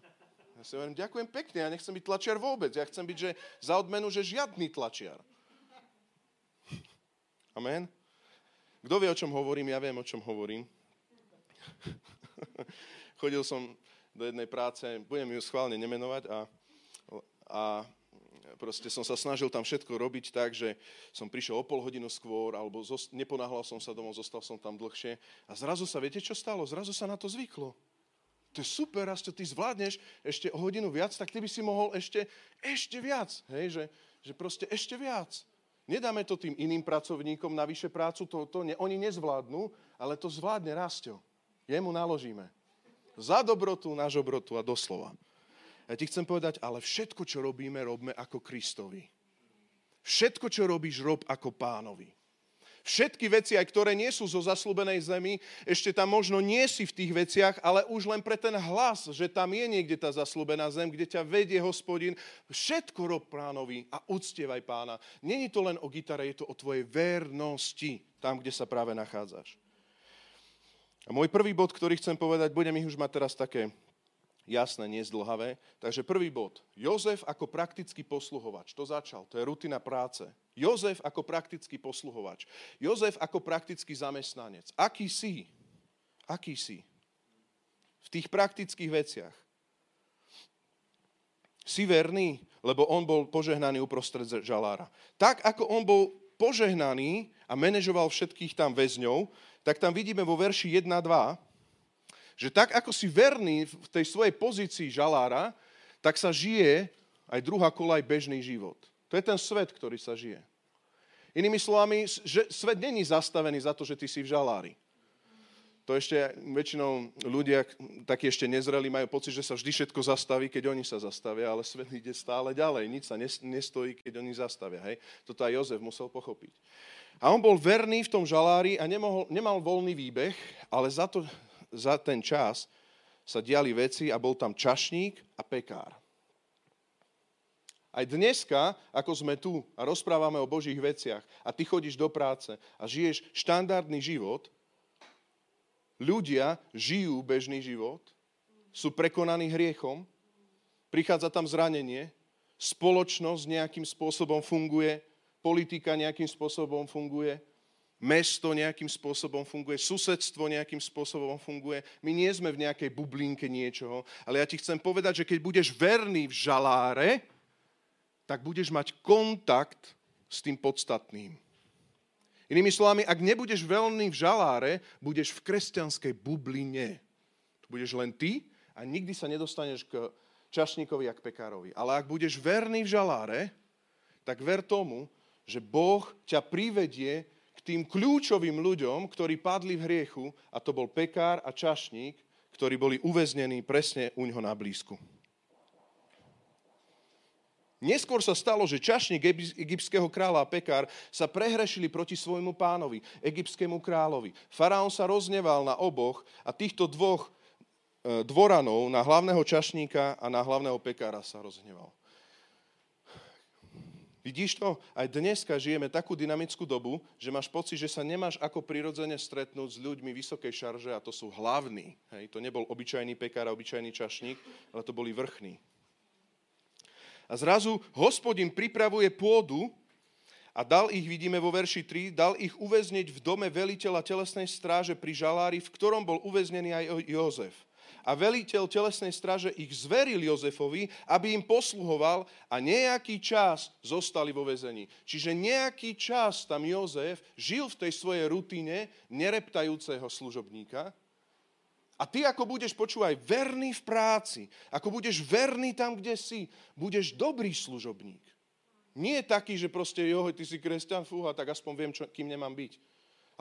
Ja si hovorím, ďakujem pekne, ja nechcem byť tlačiar vôbec. Ja chcem byť, že za odmenu, že žiadny tlačiar. Amen. Kto vie, o čom hovorím? Ja viem, o čom hovorím. Chodil som do jednej práce, budem ju schválne nemenovať a, a proste som sa snažil tam všetko robiť tak, že som prišiel o pol hodinu skôr, alebo zost- som sa domov, zostal som tam dlhšie. A zrazu sa, viete čo stalo? Zrazu sa na to zvyklo. To je super, raz to ty zvládneš ešte o hodinu viac, tak ty by si mohol ešte, ešte viac. Hej, že, že proste ešte viac. Nedáme to tým iným pracovníkom na vyššie prácu, to, to ne, oni nezvládnu, ale to zvládne Rásťo. Jemu naložíme. Za dobrotu, na žobrotu a doslova. Ja ti chcem povedať, ale všetko, čo robíme, robme ako Kristovi. Všetko, čo robíš, rob ako pánovi. Všetky veci, aj ktoré nie sú zo zaslúbenej zemi, ešte tam možno nie si v tých veciach, ale už len pre ten hlas, že tam je niekde tá zaslúbená zem, kde ťa vedie hospodin. Všetko rob pánovi a uctievaj pána. Není to len o gitare, je to o tvojej vernosti, tam, kde sa práve nachádzaš. A môj prvý bod, ktorý chcem povedať, budem ich už mať teraz také jasné, nie zdlhavé. Takže prvý bod. Jozef ako praktický posluhovač. To začal, to je rutina práce. Jozef ako praktický posluhovač. Jozef ako praktický zamestnanec. Aký si? Aký si? V tých praktických veciach. Si verný, lebo on bol požehnaný uprostred žalára. Tak ako on bol požehnaný a manažoval všetkých tam väzňov, tak tam vidíme vo verši 1 a 2, že tak ako si verný v tej svojej pozícii žalára, tak sa žije aj druhá kolaj bežný život. To je ten svet, ktorý sa žije. Inými slovami, že svet není zastavený za to, že ty si v žalári. To ešte väčšinou ľudia, takí ešte nezreli, majú pocit, že sa vždy všetko zastaví, keď oni sa zastavia, ale svet ide stále ďalej. Nič sa nestojí, keď oni zastavia. Hej? Toto aj Jozef musel pochopiť. A on bol verný v tom žalári a nemohol, nemal voľný výbeh, ale za to za ten čas sa diali veci a bol tam čašník a pekár. Aj dneska, ako sme tu a rozprávame o Božích veciach a ty chodíš do práce a žiješ štandardný život, ľudia žijú bežný život, sú prekonaní hriechom, prichádza tam zranenie, spoločnosť nejakým spôsobom funguje, politika nejakým spôsobom funguje, mesto nejakým spôsobom funguje, susedstvo nejakým spôsobom funguje. My nie sme v nejakej bublinke niečoho, ale ja ti chcem povedať, že keď budeš verný v žaláre, tak budeš mať kontakt s tým podstatným. Inými slovami, ak nebudeš veľný v žaláre, budeš v kresťanskej bubline. Tu budeš len ty a nikdy sa nedostaneš k čašníkovi a k pekárovi. Ale ak budeš verný v žaláre, tak ver tomu, že Boh ťa privedie tým kľúčovým ľuďom, ktorí padli v hriechu, a to bol pekár a čašník, ktorí boli uväznení presne u ňoho na blízku. Neskôr sa stalo, že čašník egyptského kráľa a pekár sa prehrešili proti svojmu pánovi, egyptskému kráľovi. Faraón sa rozneval na oboch a týchto dvoch e, dvoranov, na hlavného čašníka a na hlavného pekára sa rozhneval. Vidíš to? Aj dneska žijeme takú dynamickú dobu, že máš pocit, že sa nemáš ako prirodzene stretnúť s ľuďmi vysokej šarže a to sú hlavní. Hej, to nebol obyčajný pekár a obyčajný čašník, ale to boli vrchní. A zrazu hospodin pripravuje pôdu a dal ich, vidíme vo verši 3, dal ich uväzniť v dome veliteľa telesnej stráže pri žalári, v ktorom bol uväznený aj Jozef a veliteľ telesnej straže ich zveril Jozefovi, aby im posluhoval a nejaký čas zostali vo vezení. Čiže nejaký čas tam Jozef žil v tej svojej rutine nereptajúceho služobníka a ty, ako budeš, počúvaj, verný v práci, ako budeš verný tam, kde si, budeš dobrý služobník. Nie taký, že proste, jo, ty si kresťan, fúha, tak aspoň viem, čo, kým nemám byť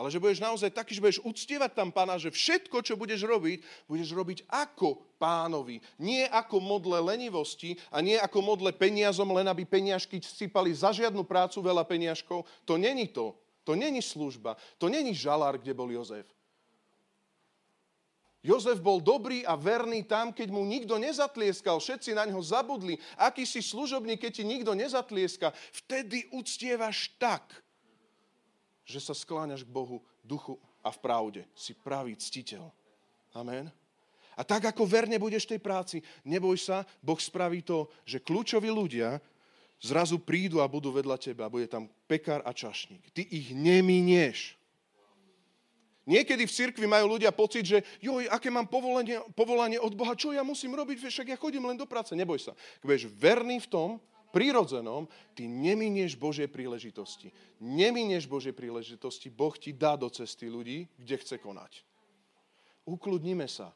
ale že budeš naozaj taký, že budeš uctievať tam pána, že všetko, čo budeš robiť, budeš robiť ako pánovi. Nie ako modle lenivosti a nie ako modle peniazom, len aby peniažky sypali za žiadnu prácu veľa peniažkov. To není to. To není služba. To není žalár, kde bol Jozef. Jozef bol dobrý a verný tam, keď mu nikto nezatlieskal, všetci na ňo zabudli. Aký si služobník, keď ti nikto nezatlieska, vtedy uctievaš tak, že sa skláňaš k Bohu duchu a v pravde. Si pravý ctiteľ. Amen. A tak, ako verne budeš tej práci, neboj sa, Boh spraví to, že kľúčoví ľudia zrazu prídu a budú vedľa teba. Bude tam pekár a čašník. Ty ich neminieš. Niekedy v cirkvi majú ľudia pocit, že joj, aké mám povolanie, povolanie od Boha, čo ja musím robiť, však ja chodím len do práce. Neboj sa. Keď budeš verný v tom, prírodzenom, ty neminieš Božie príležitosti. Neminieš Božie príležitosti, Boh ti dá do cesty ľudí, kde chce konať. Ukludnime sa.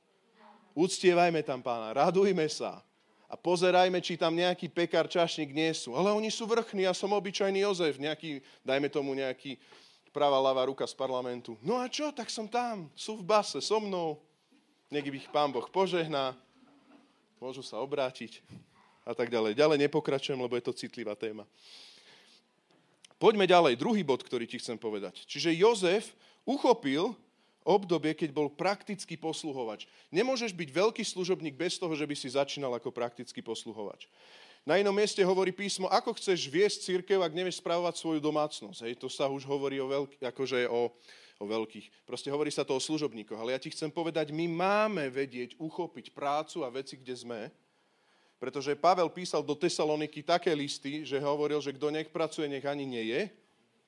Uctievajme tam pána, radujme sa a pozerajme, či tam nejaký pekár, čašník nie sú. Ale oni sú vrchní, ja som obyčajný Jozef, nejaký, dajme tomu nejaký pravá, ľavá ruka z parlamentu. No a čo, tak som tam, sú v base so mnou, nech ich pán Boh požehná, môžu sa obrátiť a tak ďalej. Ďalej nepokračujem, lebo je to citlivá téma. Poďme ďalej. Druhý bod, ktorý ti chcem povedať. Čiže Jozef uchopil obdobie, keď bol praktický posluhovač. Nemôžeš byť veľký služobník bez toho, že by si začínal ako praktický posluhovač. Na inom mieste hovorí písmo, ako chceš viesť církev, ak nevieš spravovať svoju domácnosť. Hej, to sa už hovorí o, veľk- akože o, o veľkých. Proste hovorí sa to o služobníkoch. Ale ja ti chcem povedať, my máme vedieť uchopiť prácu a veci, kde sme, pretože Pavel písal do Tesaloniky také listy, že hovoril, že kto nech pracuje, nech ani nie je,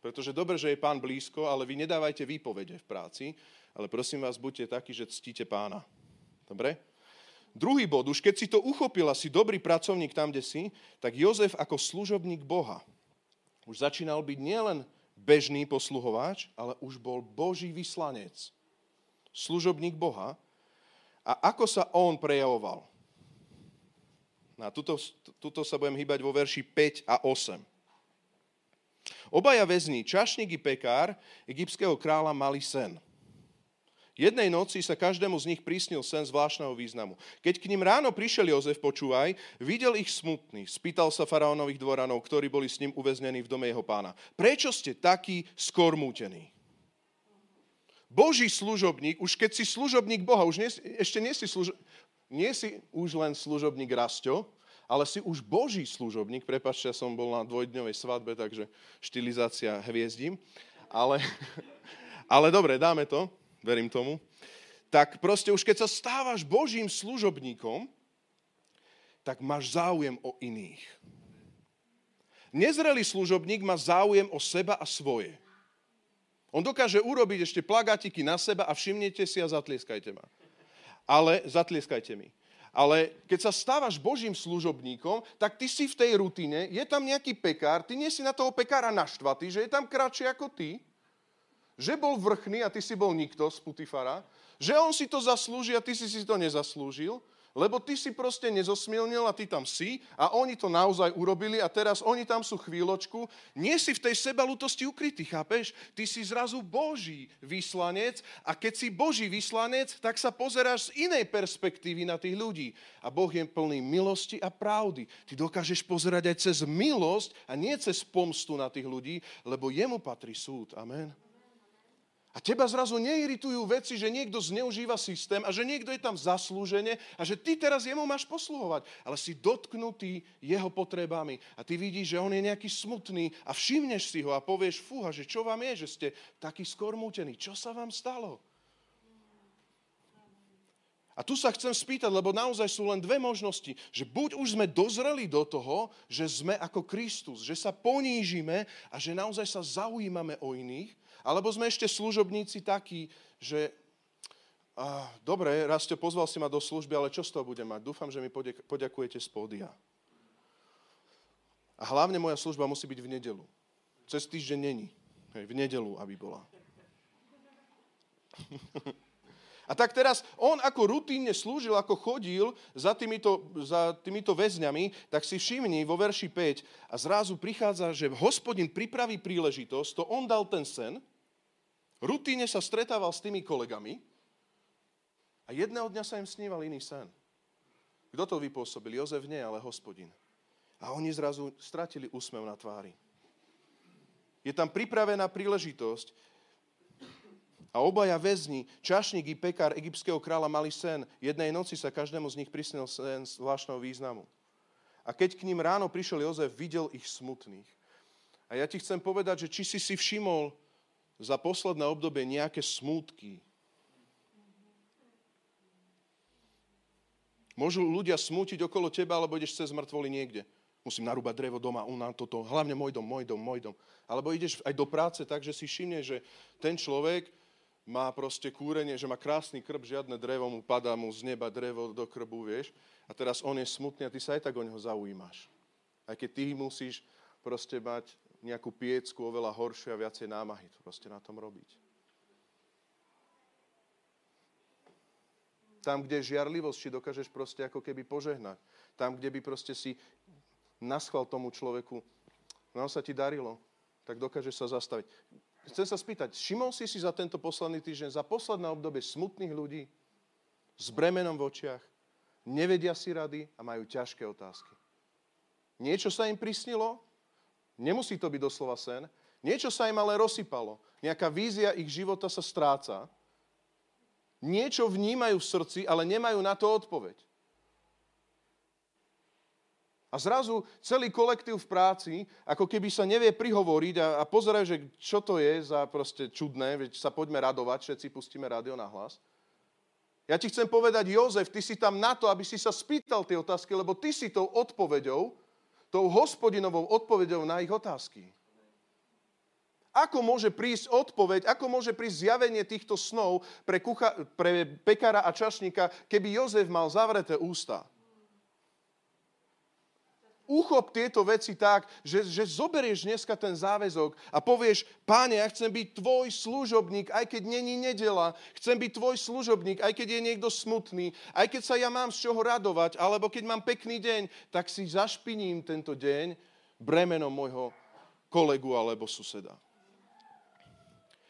pretože dobre, že je pán blízko, ale vy nedávajte výpovede v práci, ale prosím vás, buďte takí, že ctíte pána. Dobre? Druhý bod, už keď si to uchopil si dobrý pracovník tam, kde si, tak Jozef ako služobník Boha už začínal byť nielen bežný posluhováč, ale už bol Boží vyslanec. Služobník Boha. A ako sa on prejavoval? Na tuto, tuto sa budem hýbať vo verši 5 a 8. Obaja väzni, čašník i pekár egyptského kráľa mali sen. Jednej noci sa každému z nich prísnil sen zvláštneho významu. Keď k ním ráno prišiel Jozef, počúvaj, videl ich smutný. Spýtal sa faraónových dvoranov, ktorí boli s ním uväznení v dome jeho pána. Prečo ste takí skormútení? Boží služobník, už keď si služobník Boha, už nie, ešte nie si, služ, nie si už len služobník Rasto, ale si už Boží služobník. Prepačte, ja som bol na dvojdňovej svadbe, takže štilizácia hviezdím. Ale, ale dobre, dáme to verím tomu, tak proste už keď sa stávaš Božím služobníkom, tak máš záujem o iných. Nezrelý služobník má záujem o seba a svoje. On dokáže urobiť ešte plagatiky na seba a všimnete si a zatlieskajte ma. Ale zatlieskajte mi. Ale keď sa stávaš Božím služobníkom, tak ty si v tej rutine, je tam nejaký pekár, ty nie si na toho pekára naštvatý, že je tam kratšie ako ty, že bol vrchný a ty si bol nikto z Putifara, že on si to zaslúži a ty si si to nezaslúžil, lebo ty si proste nezosmilnil a ty tam si a oni to naozaj urobili a teraz oni tam sú chvíľočku. Nie si v tej sebalutosti ukrytý, chápeš? Ty si zrazu Boží vyslanec a keď si Boží vyslanec, tak sa pozeráš z inej perspektívy na tých ľudí. A Boh je plný milosti a pravdy. Ty dokážeš pozerať aj cez milosť a nie cez pomstu na tých ľudí, lebo jemu patrí súd. Amen. A teba zrazu neiritujú veci, že niekto zneužíva systém a že niekto je tam zaslúžene a že ty teraz jemu máš posluhovať. Ale si dotknutý jeho potrebami a ty vidíš, že on je nejaký smutný a všimneš si ho a povieš, fúha, že čo vám je, že ste taký skormútení. Čo sa vám stalo? A tu sa chcem spýtať, lebo naozaj sú len dve možnosti. Že buď už sme dozreli do toho, že sme ako Kristus, že sa ponížime a že naozaj sa zaujímame o iných, alebo sme ešte služobníci takí, že a, dobre, raz ste pozval si ma do služby, ale čo z toho budem mať? Dúfam, že mi poďakujete z pódia. A hlavne moja služba musí byť v nedelu. Cez týždeň není. V nedelu, aby bola. A tak teraz on ako rutínne slúžil, ako chodil za týmito, za týmito väzňami, tak si všimni vo verši 5 a zrazu prichádza, že hospodin pripraví príležitosť, to on dal ten sen, Rutíne sa stretával s tými kolegami a jedného dňa sa im sníval iný sen. Kto to vypôsobil? Jozef nie, ale hospodin. A oni zrazu stratili úsmev na tvári. Je tam pripravená príležitosť a obaja väzni, čašník i pekár egyptského kráľa mali sen. Jednej noci sa každému z nich prisnil sen zvláštneho významu. A keď k ním ráno prišiel Jozef, videl ich smutných. A ja ti chcem povedať, že či si si všimol, za posledné obdobie nejaké smútky. Môžu ľudia smútiť okolo teba, alebo ideš cez mŕtvoly niekde. Musím narúbať drevo doma, u na toto, hlavne môj dom, môj dom, môj dom. Alebo ideš aj do práce tak, že si všimne, že ten človek má proste kúrenie, že má krásny krb, žiadne drevo mu padá mu z neba drevo do krbu, vieš. A teraz on je smutný a ty sa aj tak o neho zaujímaš. Aj keď ty musíš proste mať nejakú piecku oveľa horšie a viacej námahy proste na tom robiť. Tam, kde je žiarlivosť, či dokážeš proste ako keby požehnať. Tam, kde by proste si naschval tomu človeku, no sa ti darilo, tak dokážeš sa zastaviť. Chcem sa spýtať, všimol si si za tento posledný týždeň, za posledné obdobie smutných ľudí, s bremenom v očiach, nevedia si rady a majú ťažké otázky. Niečo sa im prisnilo, nemusí to byť doslova sen, niečo sa im ale rozsypalo, nejaká vízia ich života sa stráca niečo vnímajú v srdci, ale nemajú na to odpoveď. A zrazu celý kolektív v práci, ako keby sa nevie prihovoriť a, a pozerajú, že čo to je za proste čudné, veď sa poďme radovať, všetci pustíme rádio na hlas. Ja ti chcem povedať, Jozef, ty si tam na to, aby si sa spýtal tie otázky, lebo ty si tou odpoveďou, tou hospodinovou odpoveďou na ich otázky. Ako môže prísť odpoveď, ako môže prísť zjavenie týchto snov pre, kucha, pre pekára a čašníka, keby Jozef mal zavreté ústa? Uchop tieto veci tak, že, že zoberieš dneska ten záväzok a povieš, páne, ja chcem byť tvoj služobník, aj keď není nedela, chcem byť tvoj služobník, aj keď je niekto smutný, aj keď sa ja mám z čoho radovať, alebo keď mám pekný deň, tak si zašpiním tento deň bremenom môjho kolegu alebo suseda.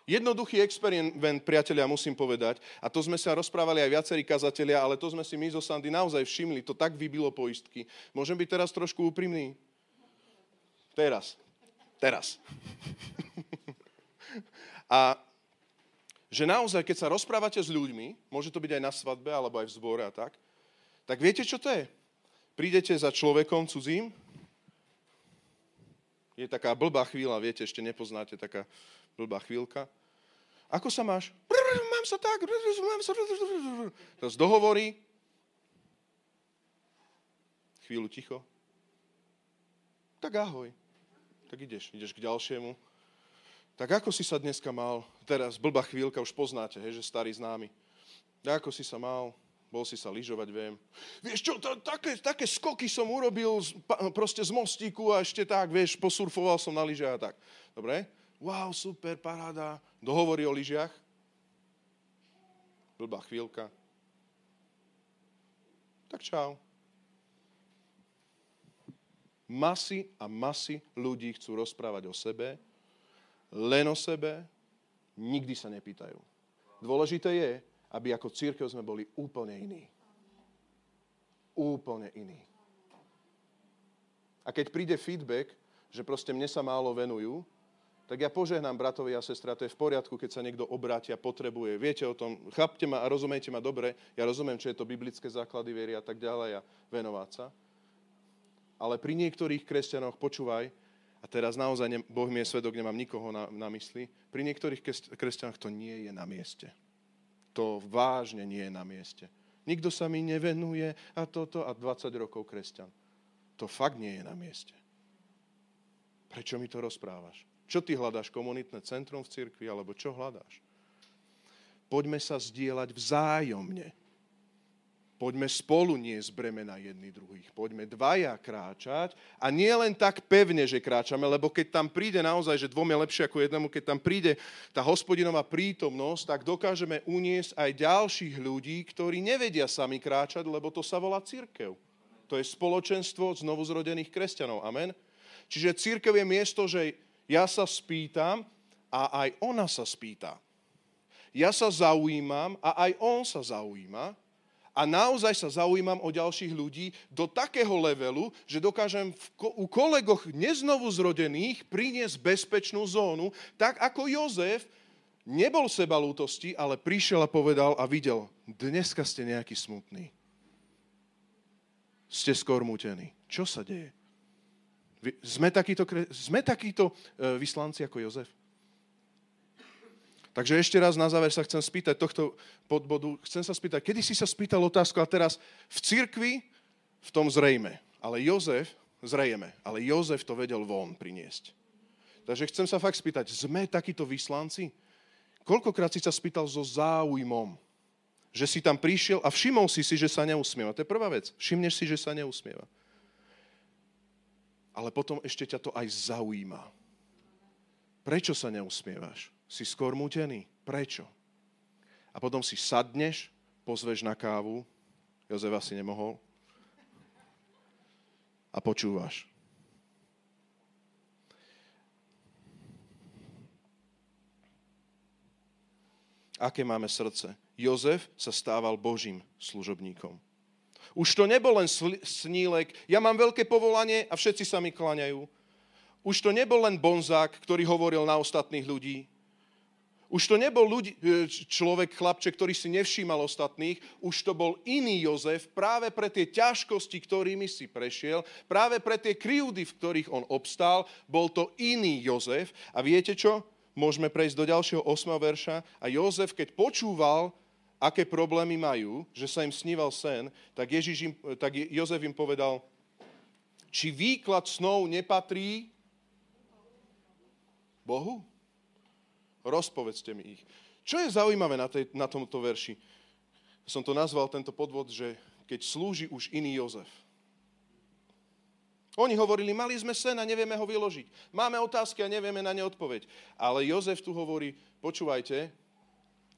Jednoduchý experiment, priatelia, musím povedať, a to sme sa rozprávali aj viacerí kazatelia, ale to sme si my zo Sandy naozaj všimli, to tak vybilo poistky. Môžem byť teraz trošku úprimný? Teraz. Teraz. a že naozaj, keď sa rozprávate s ľuďmi, môže to byť aj na svadbe, alebo aj v zbore a tak, tak viete, čo to je? Prídete za človekom cudzím, je taká blbá chvíľa, viete, ešte nepoznáte, taká blbá chvíľka. Ako sa máš? Mám sa tak, mám sa... Teraz dohovorí. Chvíľu ticho. Tak ahoj. Tak ideš, ideš k ďalšiemu. Tak ako si sa dneska mal? Teraz blbá chvíľka, už poznáte, hej, že starý známy. Ako si sa mal? Bol si sa lyžovať, viem. Vieš čo, to, také, také skoky som urobil z, proste z mostíku a ešte tak, vieš, posurfoval som na lyže a tak. Dobre? Wow, super, paráda, dohovorí o lyžiach. Blbá chvíľka. Tak čau. Masy a masy ľudí chcú rozprávať o sebe, len o sebe, nikdy sa nepýtajú. Dôležité je, aby ako církev sme boli úplne iní. Úplne iní. A keď príde feedback, že proste mne sa málo venujú, tak ja požehnám bratovi a sestra, to je v poriadku, keď sa niekto obráti a potrebuje. Viete o tom, chápte ma a rozumejte ma dobre, ja rozumiem, čo je to biblické základy viery a tak ďalej a venovať sa. Ale pri niektorých kresťanoch, počúvaj, a teraz naozaj ne, Boh mi je svedok, nemám nikoho na, na mysli, pri niektorých kresťanoch to nie je na mieste. To vážne nie je na mieste. Nikto sa mi nevenuje a toto a 20 rokov kresťan. To fakt nie je na mieste. Prečo mi to rozprávaš? Čo ty hľadáš? Komunitné centrum v cirkvi? Alebo čo hľadáš? Poďme sa zdieľať vzájomne. Poďme spolu nie z bremena jedných druhých. Poďme dvaja kráčať a nie len tak pevne, že kráčame, lebo keď tam príde naozaj, že dvom je lepšie ako jednému, keď tam príde tá hospodinová prítomnosť, tak dokážeme uniesť aj ďalších ľudí, ktorí nevedia sami kráčať, lebo to sa volá církev. To je spoločenstvo znovuzrodených kresťanov. Amen. Čiže církev je miesto, že ja sa spýtam a aj ona sa spýta. Ja sa zaujímam a aj on sa zaujíma a naozaj sa zaujímam o ďalších ľudí do takého levelu, že dokážem v, u kolegoch neznovu zrodených priniesť bezpečnú zónu, tak ako Jozef nebol seba lútosti, ale prišiel a povedal a videl, dneska ste nejaký smutný. Ste skormútení. Čo sa deje? Sme takíto, sme takíto e, vyslanci ako Jozef? Takže ešte raz na záver sa chcem spýtať tohto podbodu. Chcem sa spýtať, kedy si sa spýtal otázku a teraz v cirkvi v tom zrejme. Ale Jozef, zrejme, ale Jozef to vedel von priniesť. Takže chcem sa fakt spýtať, sme takíto vyslanci? Koľkokrát si sa spýtal so záujmom, že si tam prišiel a všimol si si, že sa neusmieva. To je prvá vec. Všimneš si, že sa neusmieva. Ale potom ešte ťa to aj zaujíma. Prečo sa neusmievaš? Si skôr. Prečo? A potom si sadneš, pozveš na kávu, Jozef asi nemohol, a počúvaš. Aké máme srdce? Jozef sa stával Božím služobníkom. Už to nebol len snílek, ja mám veľké povolanie a všetci sa mi klaňajú. Už to nebol len bonzák, ktorý hovoril na ostatných ľudí. Už to nebol ľudí, e, človek, chlapček, ktorý si nevšímal ostatných, už to bol iný Jozef práve pre tie ťažkosti, ktorými si prešiel, práve pre tie kryjúdy, v ktorých on obstál, bol to iný Jozef. A viete čo? Môžeme prejsť do ďalšieho 8. verša. A Jozef, keď počúval, aké problémy majú, že sa im sníval sen, tak, Ježiš im, tak Jozef im povedal, či výklad snov nepatrí Bohu? Rozpovedzte mi ich. Čo je zaujímavé na, tej, na tomto verši? Som to nazval, tento podvod, že keď slúži už iný Jozef. Oni hovorili, mali sme sen a nevieme ho vyložiť. Máme otázky a nevieme na ne odpoveď. Ale Jozef tu hovorí, počúvajte,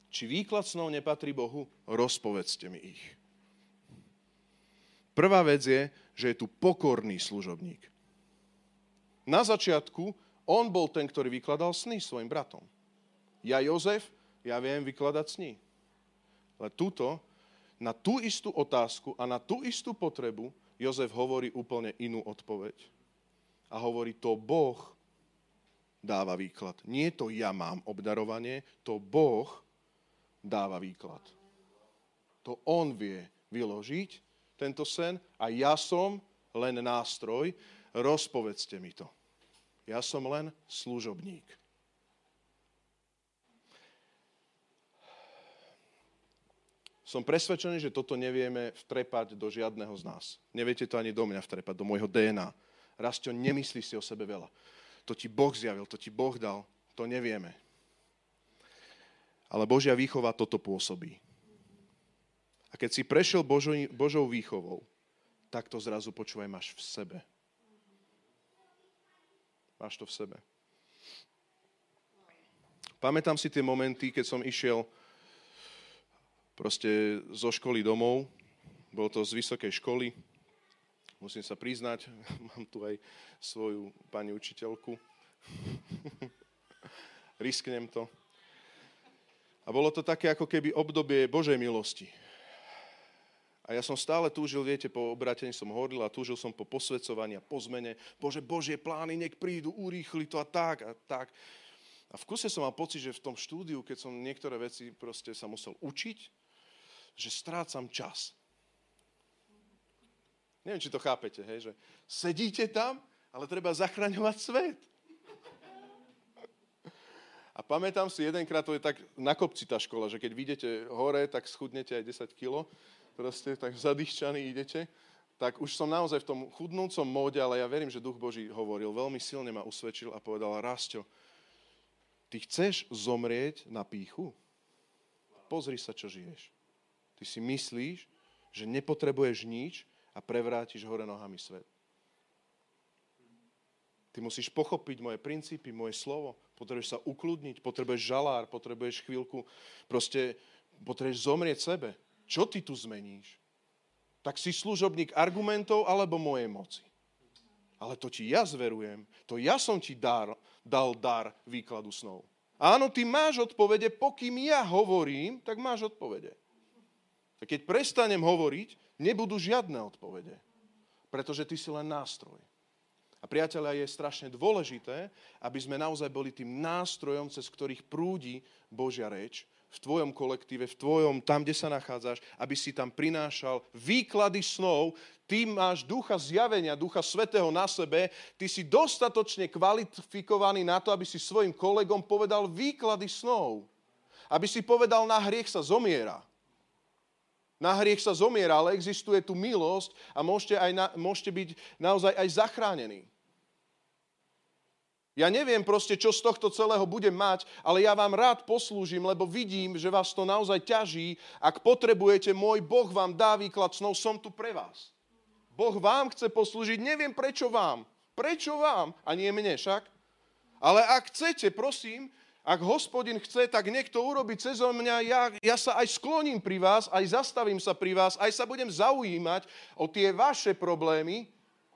či výklad snov nepatrí Bohu, rozpovedzte mi ich. Prvá vec je, že je tu pokorný služobník. Na začiatku on bol ten, ktorý vykladal sny svojim bratom. Ja, Jozef, ja viem vykladať sny. Ale túto, na tú istú otázku a na tú istú potrebu Jozef hovorí úplne inú odpoveď. A hovorí, to Boh dáva výklad. Nie to ja mám obdarovanie, to Boh dáva výklad. To On vie vyložiť tento sen a ja som len nástroj, rozpovedzte mi to. Ja som len služobník. Som presvedčený, že toto nevieme vtrepať do žiadneho z nás. Neviete to ani do mňa vtrepať, do môjho DNA. Rastio, nemyslí si o sebe veľa. To ti Boh zjavil, to ti Boh dal, to nevieme. Ale Božia výchova toto pôsobí. A keď si prešiel Božou, Božou výchovou, tak to zrazu počúvaj, máš v sebe. Máš to v sebe. Pamätám si tie momenty, keď som išiel proste zo školy domov. Bolo to z vysokej školy. Musím sa priznať, mám tu aj svoju pani učiteľku. Risknem to. A bolo to také ako keby obdobie Božej milosti. A ja som stále túžil, viete, po obratení som hovoril a túžil som po posvedcovaní a po zmene. Bože, Božie plány, nech prídu, urýchli to a tak a tak. A v kuse som mal pocit, že v tom štúdiu, keď som niektoré veci proste sa musel učiť, že strácam čas. Neviem, či to chápete, hej, že sedíte tam, ale treba zachraňovať svet. A pamätám si, jedenkrát to je tak na kopci tá škola, že keď vidíte hore, tak schudnete aj 10 kilo proste tak zadýšťaní idete, tak už som naozaj v tom chudnúcom móde, ale ja verím, že Duch Boží hovoril, veľmi silne ma usvedčil a povedal, Rásťo, ty chceš zomrieť na píchu? Pozri sa, čo žiješ. Ty si myslíš, že nepotrebuješ nič a prevrátiš hore nohami svet. Ty musíš pochopiť moje princípy, moje slovo. Potrebuješ sa ukludniť, potrebuješ žalár, potrebuješ chvíľku, proste potrebuješ zomrieť sebe. Čo ty tu zmeníš? Tak si služobník argumentov alebo mojej moci. Ale to ti ja zverujem. To ja som ti dar, dal dar výkladu snov. Áno, ty máš odpovede, pokým ja hovorím, tak máš odpovede. A keď prestanem hovoriť, nebudú žiadne odpovede. Pretože ty si len nástroj. A priateľia, je strašne dôležité, aby sme naozaj boli tým nástrojom, cez ktorých prúdi Božia reč v tvojom kolektíve, v tvojom, tam, kde sa nachádzaš, aby si tam prinášal výklady snov, ty máš ducha zjavenia, ducha svetého na sebe, ty si dostatočne kvalifikovaný na to, aby si svojim kolegom povedal výklady snov. aby si povedal, na hriech sa zomiera. Na hriech sa zomiera, ale existuje tu milosť a môžete, aj na, môžete byť naozaj aj zachránení. Ja neviem proste, čo z tohto celého budem mať, ale ja vám rád poslúžim, lebo vidím, že vás to naozaj ťaží. Ak potrebujete, môj Boh vám dá výklad snov, som tu pre vás. Boh vám chce poslúžiť, neviem prečo vám. Prečo vám? A nie mne však. Ale ak chcete, prosím, ak hospodin chce, tak niekto urobi cez mňa, ja, ja sa aj skloním pri vás, aj zastavím sa pri vás, aj sa budem zaujímať o tie vaše problémy,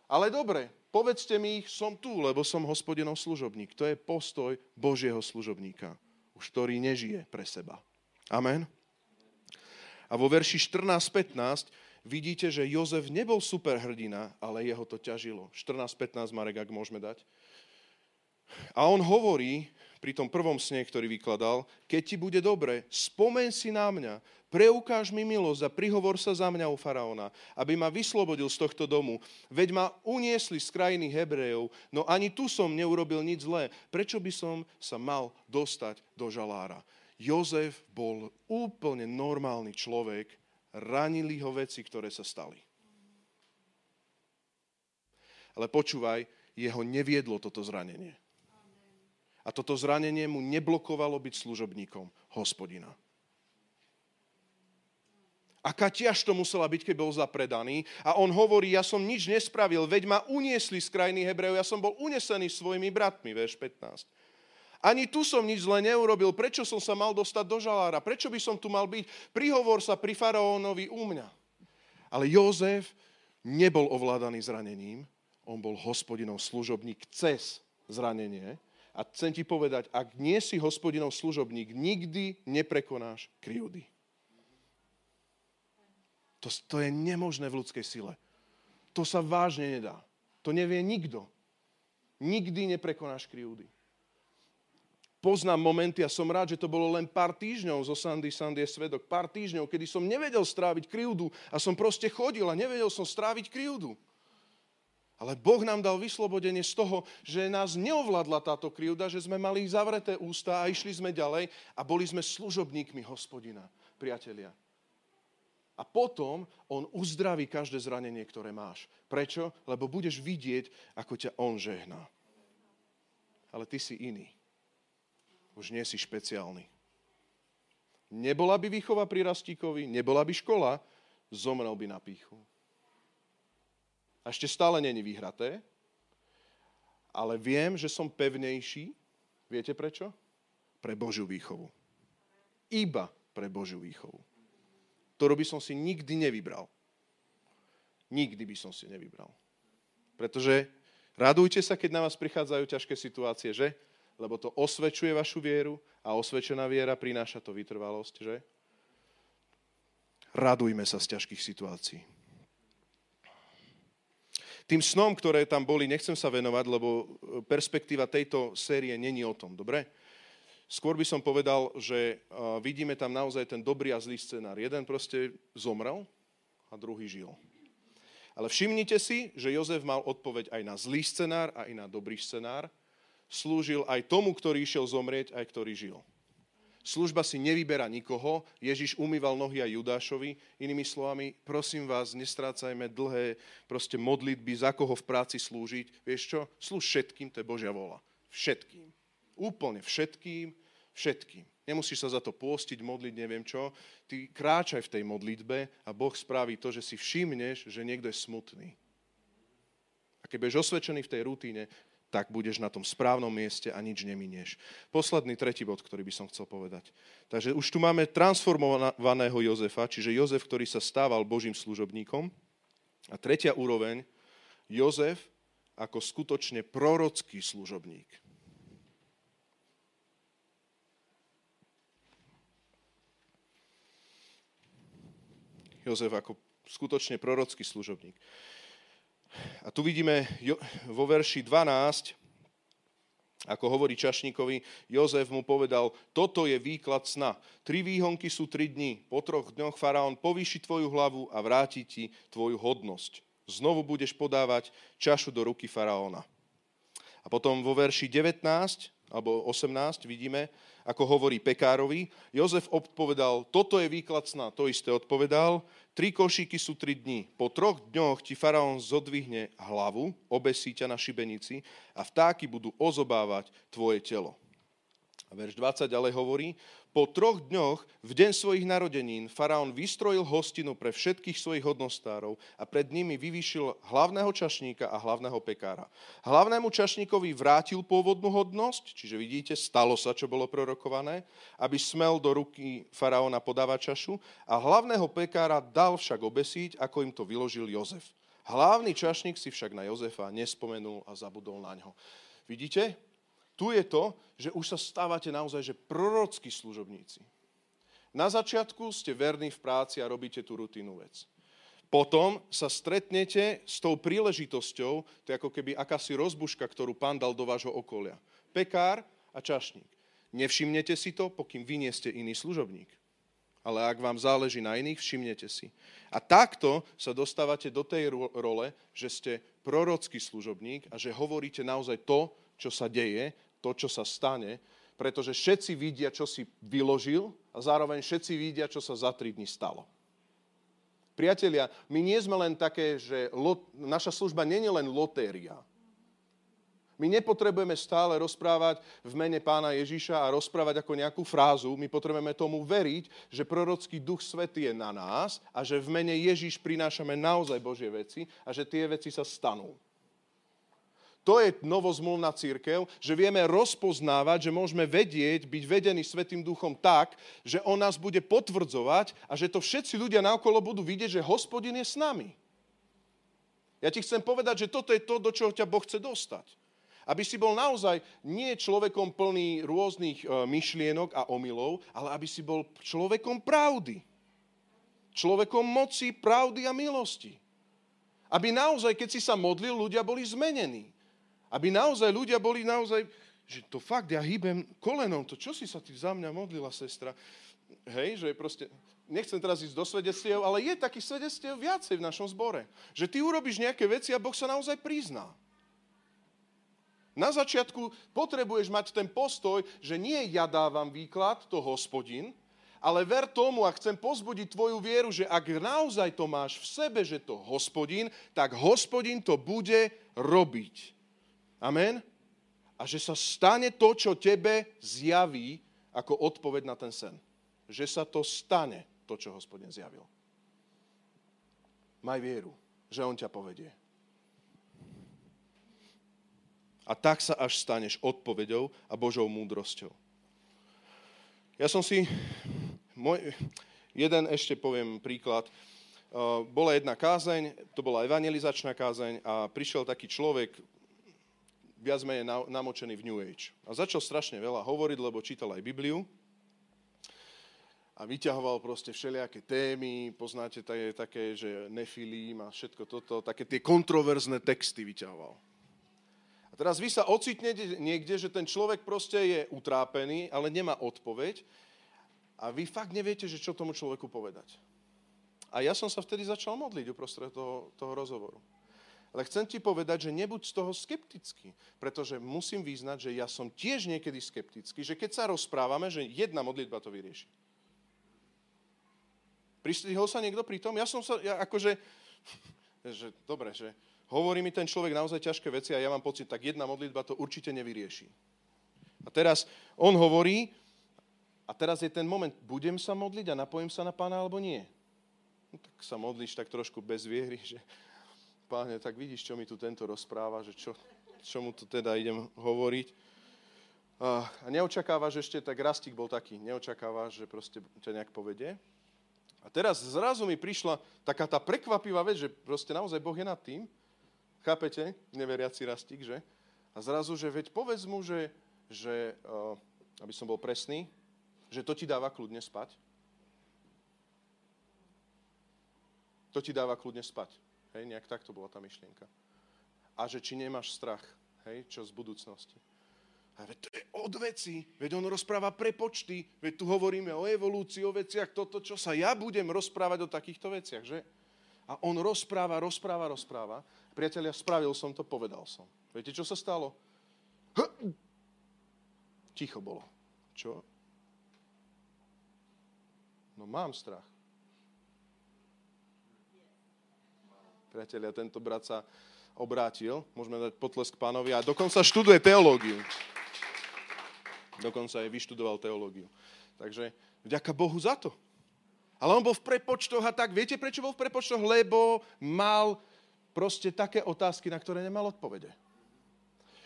ale dobre, povedzte mi ich, som tu, lebo som hospodinov služobník. To je postoj Božieho služobníka, už ktorý nežije pre seba. Amen. A vo verši 14-15 vidíte, že Jozef nebol superhrdina, ale jeho to ťažilo. 14-15, Marek, ak môžeme dať. A on hovorí pri tom prvom sne, ktorý vykladal, keď ti bude dobre, spomen si na mňa, preukáž mi milosť a prihovor sa za mňa u faraóna, aby ma vyslobodil z tohto domu. Veď ma uniesli z krajiny Hebrejov, no ani tu som neurobil nič zlé. Prečo by som sa mal dostať do žalára? Jozef bol úplne normálny človek, ranili ho veci, ktoré sa stali. Ale počúvaj, jeho neviedlo toto zranenie. A toto zranenie mu neblokovalo byť služobníkom hospodina. Aká ťaž to musela byť, keď bol zapredaný. A on hovorí, ja som nič nespravil, veď ma uniesli z krajiny Hebrejov, ja som bol unesený svojimi bratmi, verš 15. Ani tu som nič zle neurobil, prečo som sa mal dostať do žalára, prečo by som tu mal byť, prihovor sa pri faraónovi u mňa. Ale Jozef nebol ovládaný zranením, on bol hospodinov služobník cez zranenie a chcem ti povedať, ak nie si hospodinov služobník, nikdy neprekonáš kryjúdy. To, to je nemožné v ľudskej sile. To sa vážne nedá. To nevie nikto. Nikdy neprekonáš kryjúdy. Poznám momenty a som rád, že to bolo len pár týždňov zo Sandy, Sandy je svedok, pár týždňov, kedy som nevedel stráviť kryjúdu a som proste chodil a nevedel som stráviť kryjúdu. Ale Boh nám dal vyslobodenie z toho, že nás neovládla táto krivda, že sme mali zavreté ústa a išli sme ďalej a boli sme služobníkmi hospodina, priatelia. A potom on uzdraví každé zranenie, ktoré máš. Prečo? Lebo budeš vidieť, ako ťa on žehná. Ale ty si iný. Už nie si špeciálny. Nebola by výchova pri Rastíkovi, nebola by škola, zomrel by na píchu. A ešte stále není vyhraté, ale viem, že som pevnejší. Viete prečo? Pre Božiu výchovu. Iba pre Božiu výchovu. Ktorú by som si nikdy nevybral. Nikdy by som si nevybral. Pretože radujte sa, keď na vás prichádzajú ťažké situácie, že? Lebo to osvedčuje vašu vieru a osvedčená viera prináša to vytrvalosť, že? Radujme sa z ťažkých situácií. Tým snom, ktoré tam boli, nechcem sa venovať, lebo e, perspektíva tejto série není o tom, dobre? Skôr by som povedal, že e, vidíme tam naozaj ten dobrý a zlý scenár. Jeden proste zomrel a druhý žil. Ale všimnite si, že Jozef mal odpoveď aj na zlý scenár aj na dobrý scenár. Slúžil aj tomu, ktorý išiel zomrieť, aj ktorý žil. Služba si nevyberá nikoho. Ježiš umýval nohy aj Judášovi. Inými slovami, prosím vás, nestrácajme dlhé proste modlitby, za koho v práci slúžiť. Vieš čo? Slúž všetkým, to je Božia vola. Všetkým. Úplne všetkým, všetkým. Nemusíš sa za to pôstiť, modliť, neviem čo. Ty kráčaj v tej modlitbe a Boh spraví to, že si všimneš, že niekto je smutný. A keď budeš osvedčený v tej rutíne, tak budeš na tom správnom mieste a nič neminieš. Posledný tretí bod, ktorý by som chcel povedať. Takže už tu máme transformovaného Jozefa, čiže Jozef, ktorý sa stával Božím služobníkom. A tretia úroveň, Jozef ako skutočne prorocký služobník. Jozef ako skutočne prorocký služobník. A tu vidíme vo verši 12, ako hovorí Čašníkovi, Jozef mu povedal, toto je výklad sna. Tri výhonky sú tri dni. Po troch dňoch faraón povýši tvoju hlavu a vráti ti tvoju hodnosť. Znovu budeš podávať čašu do ruky faraóna. A potom vo verši 19 alebo 18 vidíme, ako hovorí Pekárovi. Jozef odpovedal, toto je výklad sna, to isté odpovedal. Tri košíky sú tri dni. Po troch dňoch ti faraón zodvihne hlavu, obesí ťa na šibenici a vtáky budú ozobávať tvoje telo. A verš 20 ďalej hovorí, po troch dňoch, v deň svojich narodenín, faraón vystrojil hostinu pre všetkých svojich hodnostárov a pred nimi vyvýšil hlavného čašníka a hlavného pekára. Hlavnému čašníkovi vrátil pôvodnú hodnosť, čiže vidíte, stalo sa, čo bolo prorokované, aby smel do ruky faraóna podávať čašu a hlavného pekára dal však obesiť, ako im to vyložil Jozef. Hlavný čašník si však na Jozefa nespomenul a zabudol na ňo. Vidíte? Tu je to, že už sa stávate naozaj, že prorockí služobníci. Na začiatku ste verní v práci a robíte tú rutinnú vec. Potom sa stretnete s tou príležitosťou, to je ako keby akási rozbuška, ktorú pán dal do vášho okolia. Pekár a čašník. Nevšimnete si to, pokým vy nie ste iný služobník. Ale ak vám záleží na iných, všimnete si. A takto sa dostávate do tej role, že ste prorocký služobník a že hovoríte naozaj to, čo sa deje, to, čo sa stane, pretože všetci vidia, čo si vyložil a zároveň všetci vidia, čo sa za tri dní stalo. Priatelia, my nie sme len také, že lot, naša služba nie je len lotéria. My nepotrebujeme stále rozprávať v mene pána Ježiša a rozprávať ako nejakú frázu. My potrebujeme tomu veriť, že prorocký duch svety je na nás a že v mene Ježiš prinášame naozaj Božie veci a že tie veci sa stanú. To je novozmluvná církev, že vieme rozpoznávať, že môžeme vedieť, byť vedení Svetým duchom tak, že on nás bude potvrdzovať a že to všetci ľudia naokolo budú vidieť, že hospodin je s nami. Ja ti chcem povedať, že toto je to, do čoho ťa Boh chce dostať. Aby si bol naozaj nie človekom plný rôznych e, myšlienok a omylov, ale aby si bol človekom pravdy. Človekom moci, pravdy a milosti. Aby naozaj, keď si sa modlil, ľudia boli zmenení. Aby naozaj ľudia boli naozaj, že to fakt, ja hýbem kolenom, to čo si sa ty za mňa modlila, sestra? Hej, že proste, nechcem teraz ísť do svedectiev, ale je takých svedectiev viacej v našom zbore. Že ty urobíš nejaké veci a Boh sa naozaj prizná. Na začiatku potrebuješ mať ten postoj, že nie ja dávam výklad, to hospodin, ale ver tomu a chcem pozbudiť tvoju vieru, že ak naozaj to máš v sebe, že to hospodin, tak hospodin to bude robiť. Amen? A že sa stane to, čo tebe zjaví ako odpoveď na ten sen. Že sa to stane, to, čo hospodin zjavil. Maj vieru, že on ťa povedie. A tak sa až staneš odpoveďou a Božou múdrosťou. Ja som si, môj, jeden ešte poviem príklad. Uh, bola jedna kázeň, to bola evangelizačná kázeň a prišiel taký človek, viac menej namočený v New Age. A začal strašne veľa hovoriť, lebo čítal aj Bibliu a vyťahoval proste všelijaké témy, poznáte také, také že nefilím a všetko toto, také tie kontroverzné texty vyťahoval. A teraz vy sa ocitnete niekde, že ten človek proste je utrápený, ale nemá odpoveď a vy fakt neviete, že čo tomu človeku povedať. A ja som sa vtedy začal modliť uprostred toho, toho rozhovoru. Ale chcem ti povedať, že nebuď z toho skeptický, pretože musím vyznať, že ja som tiež niekedy skeptický, že keď sa rozprávame, že jedna modlitba to vyrieši. Pristihol sa niekto pri tom? Ja som sa, ja akože, že, dobre, že hovorí mi ten človek naozaj ťažké veci a ja mám pocit, tak jedna modlitba to určite nevyrieši. A teraz on hovorí, a teraz je ten moment, budem sa modliť a napojím sa na pána alebo nie? No, tak sa modlíš tak trošku bez viery, že páne, tak vidíš, čo mi tu tento rozpráva, že čo, čo mu tu teda idem hovoriť. A, neočakávaš ešte, tak Rastík bol taký, neočakávaš, že proste ťa nejak povedie. A teraz zrazu mi prišla taká tá prekvapivá vec, že proste naozaj Boh je nad tým. Chápete? Neveriaci Rastík, že? A zrazu, že veď povedz mu, že, že aby som bol presný, že to ti dáva kľudne spať. To ti dáva kľudne spať. Hej, nejak takto bola tá myšlienka. A že či nemáš strach, hej, čo z budúcnosti. A veď to je od veci, veď on rozpráva prepočty, veď tu hovoríme o evolúcii, o veciach, toto, čo sa ja budem rozprávať o takýchto veciach, že? A on rozpráva, rozpráva, rozpráva. Priatelia, spravil som to, povedal som. Viete, čo sa stalo? Ticho bolo. Čo? No mám strach. Priatelia, tento brat sa obrátil, môžeme dať potlesk pánovi a dokonca študuje teológiu. Dokonca aj vyštudoval teológiu. Takže vďaka Bohu za to. Ale on bol v prepočtoch a tak, viete prečo bol v prepočtoch? Lebo mal proste také otázky, na ktoré nemal odpovede.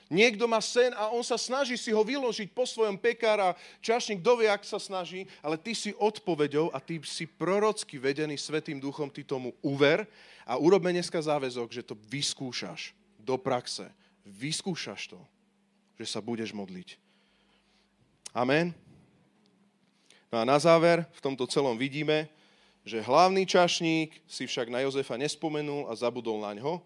Niekto má sen a on sa snaží si ho vyložiť po svojom pekár a čašník, kto ak sa snaží, ale ty si odpovedou a ty si prorocky vedený Svetým duchom, ty tomu uver a urobme dneska záväzok, že to vyskúšaš do praxe. Vyskúšaš to, že sa budeš modliť. Amen. No a na záver v tomto celom vidíme, že hlavný čašník si však na Jozefa nespomenul a zabudol na ňo.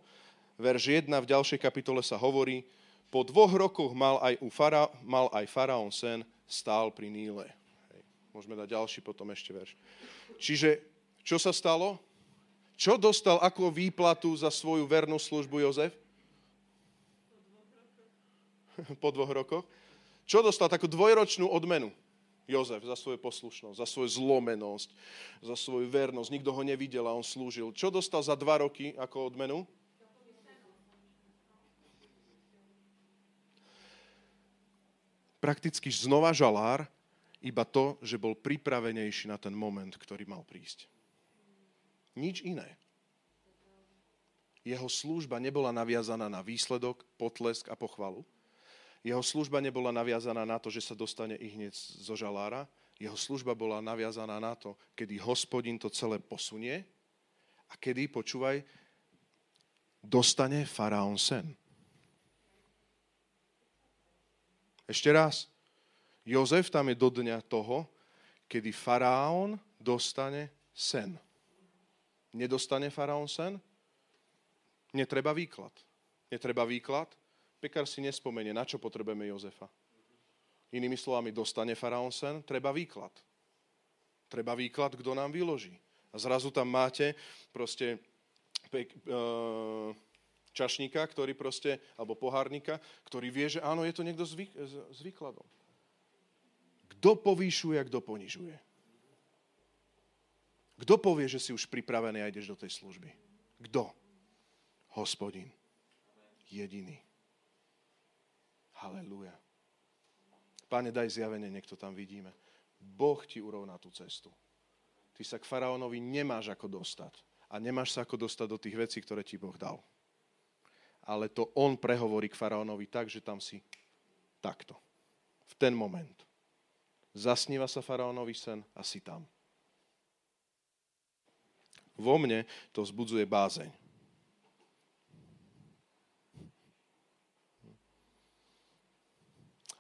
Verš 1 v ďalšej kapitole sa hovorí, po dvoch rokoch mal aj, u fara, mal aj faraón sen, stál pri Níle. Hej. Môžeme dať ďalší potom ešte verš. Čiže, čo sa stalo? Čo dostal ako výplatu za svoju vernú službu Jozef? Po dvoch rokoch. Čo dostal takú dvojročnú odmenu? Jozef za svoju poslušnosť, za svoju zlomenosť, za svoju vernosť. Nikto ho nevidel a on slúžil. Čo dostal za dva roky ako odmenu? Prakticky znova žalár, iba to, že bol pripravenejší na ten moment, ktorý mal prísť. Nič iné. Jeho služba nebola naviazaná na výsledok, potlesk a pochvalu. Jeho služba nebola naviazaná na to, že sa dostane i hneď zo žalára. Jeho služba bola naviazaná na to, kedy hospodin to celé posunie a kedy, počúvaj, dostane faraón sen. Ešte raz. Jozef tam je do dňa toho, kedy faraón dostane sen. Nedostane faraón sen? Netreba výklad. Netreba výklad? Pekár si nespomenie, na čo potrebujeme Jozefa. Inými slovami, dostane faraón sen? Treba výklad. Treba výklad, kto nám vyloží. A zrazu tam máte proste pek, uh, čašníka, ktorý proste, alebo pohárnika, ktorý vie, že áno, je to niekto s, vý, s výkladom. Kto povýšuje a kto ponižuje? Kto povie, že si už pripravený a ideš do tej služby? Kto? Hospodin. Jediný. Halelúja. Páne, daj zjavenie, niekto tam vidíme. Boh ti urovná tú cestu. Ty sa k faraónovi nemáš ako dostať. A nemáš sa ako dostať do tých vecí, ktoré ti Boh dal ale to on prehovorí k faraónovi tak, že tam si takto. V ten moment. Zasníva sa faraónovi sen a si tam. Vo mne to vzbudzuje bázeň.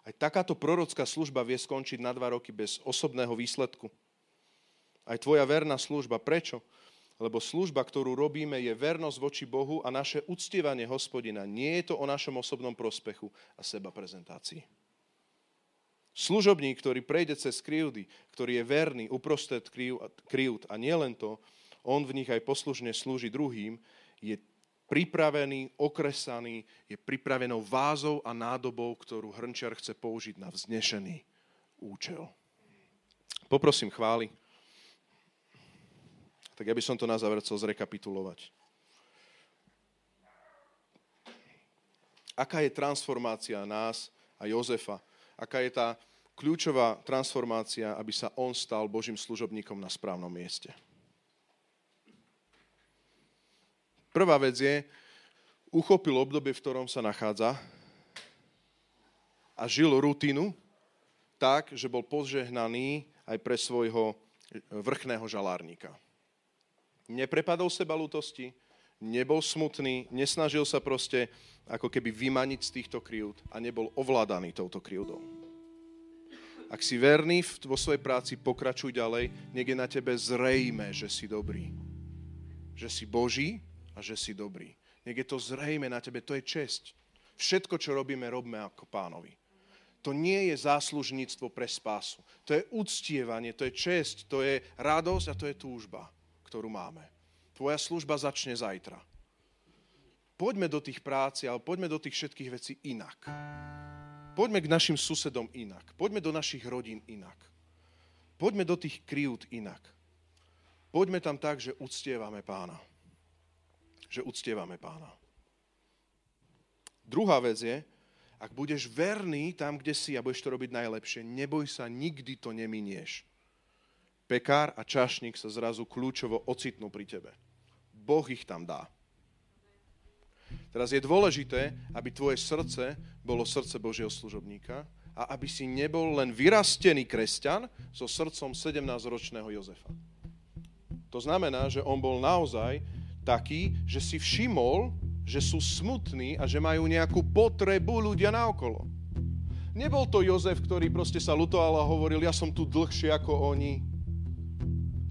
Aj takáto prorocká služba vie skončiť na dva roky bez osobného výsledku. Aj tvoja verná služba. Prečo? Lebo služba, ktorú robíme, je vernosť voči Bohu a naše uctievanie hospodina. Nie je to o našom osobnom prospechu a seba prezentácii. Služobník, ktorý prejde cez krivdy, ktorý je verný uprostred krivd a nielen to, on v nich aj poslužne slúži druhým, je pripravený, okresaný, je pripravenou vázou a nádobou, ktorú hrnčiar chce použiť na vznešený účel. Poprosím chváli tak ja by som to na záver chcel zrekapitulovať. Aká je transformácia nás a Jozefa? Aká je tá kľúčová transformácia, aby sa on stal Božím služobníkom na správnom mieste? Prvá vec je, uchopil obdobie, v ktorom sa nachádza a žil rutinu tak, že bol požehnaný aj pre svojho vrchného žalárnika neprepadol seba lutosti, nebol smutný, nesnažil sa proste ako keby vymaniť z týchto kryút a nebol ovládaný touto kryúdou. Ak si verný vo svojej práci, pokračuj ďalej, nech je na tebe zrejme, že si dobrý. Že si Boží a že si dobrý. Nech je to zrejme na tebe, to je česť. Všetko, čo robíme, robíme ako pánovi. To nie je záslužníctvo pre spásu. To je uctievanie, to je česť, to je radosť a to je túžba ktorú máme. Tvoja služba začne zajtra. Poďme do tých práci, ale poďme do tých všetkých vecí inak. Poďme k našim susedom inak. Poďme do našich rodín inak. Poďme do tých kryút inak. Poďme tam tak, že uctievame pána. Že uctievame pána. Druhá vec je, ak budeš verný tam, kde si a budeš to robiť najlepšie, neboj sa, nikdy to neminieš. Pekár a čašník sa zrazu kľúčovo ocitnú pri tebe. Boh ich tam dá. Teraz je dôležité, aby tvoje srdce bolo srdce Božieho služobníka a aby si nebol len vyrastený kresťan so srdcom 17-ročného Jozefa. To znamená, že on bol naozaj taký, že si všimol, že sú smutní a že majú nejakú potrebu ľudia naokolo. Nebol to Jozef, ktorý proste sa lutoval a hovoril, ja som tu dlhšie ako oni,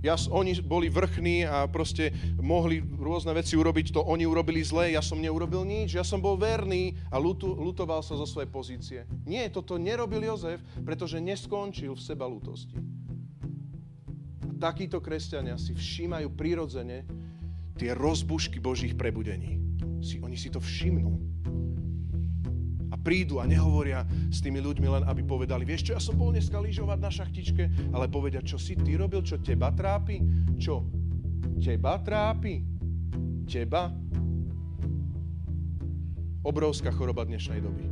ja, oni boli vrchní a proste mohli rôzne veci urobiť, to oni urobili zle, ja som neurobil nič, ja som bol verný a lutu, lutoval sa zo svojej pozície. Nie, toto nerobil Jozef, pretože neskončil v seba lutosti. A takíto kresťania si všímajú prirodzene tie rozbušky Božích prebudení. Si, oni si to všimnú prídu a nehovoria s tými ľuďmi len, aby povedali, vieš čo, ja som bol dneska lyžovať na šachtičke, ale povedia, čo si ty robil, čo teba trápi, čo teba trápi, teba. Obrovská choroba dnešnej doby.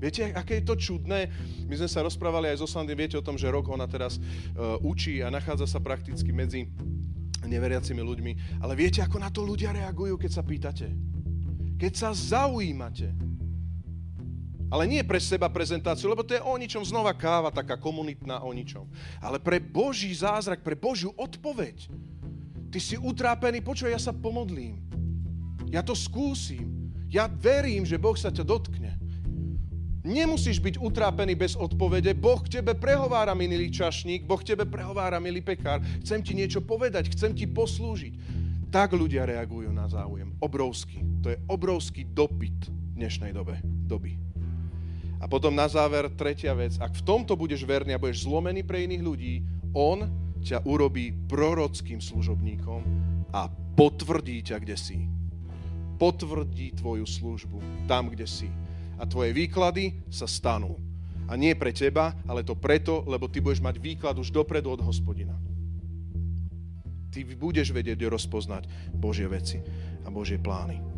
Viete, aké je to čudné? My sme sa rozprávali aj so Sandy, viete o tom, že rok ona teraz uh, učí a nachádza sa prakticky medzi neveriacimi ľuďmi. Ale viete, ako na to ľudia reagujú, keď sa pýtate? Keď sa zaujímate, ale nie pre seba prezentáciu, lebo to je o ničom znova káva, taká komunitná o ničom. Ale pre Boží zázrak, pre Božiu odpoveď. Ty si utrápený, počuj, ja sa pomodlím. Ja to skúsim. Ja verím, že Boh sa ťa dotkne. Nemusíš byť utrápený bez odpovede. Boh k tebe prehovára, milý čašník, Boh k tebe prehovára, milý pekár. Chcem ti niečo povedať, chcem ti poslúžiť. Tak ľudia reagujú na záujem. Obrovský. To je obrovský dopyt dnešnej dobe, doby. A potom na záver tretia vec. Ak v tomto budeš verný a budeš zlomený pre iných ľudí, on ťa urobí prorockým služobníkom a potvrdí ťa, kde si. Potvrdí tvoju službu tam, kde si. A tvoje výklady sa stanú. A nie pre teba, ale to preto, lebo ty budeš mať výklad už dopredu od hospodina. Ty budeš vedieť rozpoznať Božie veci a Božie plány.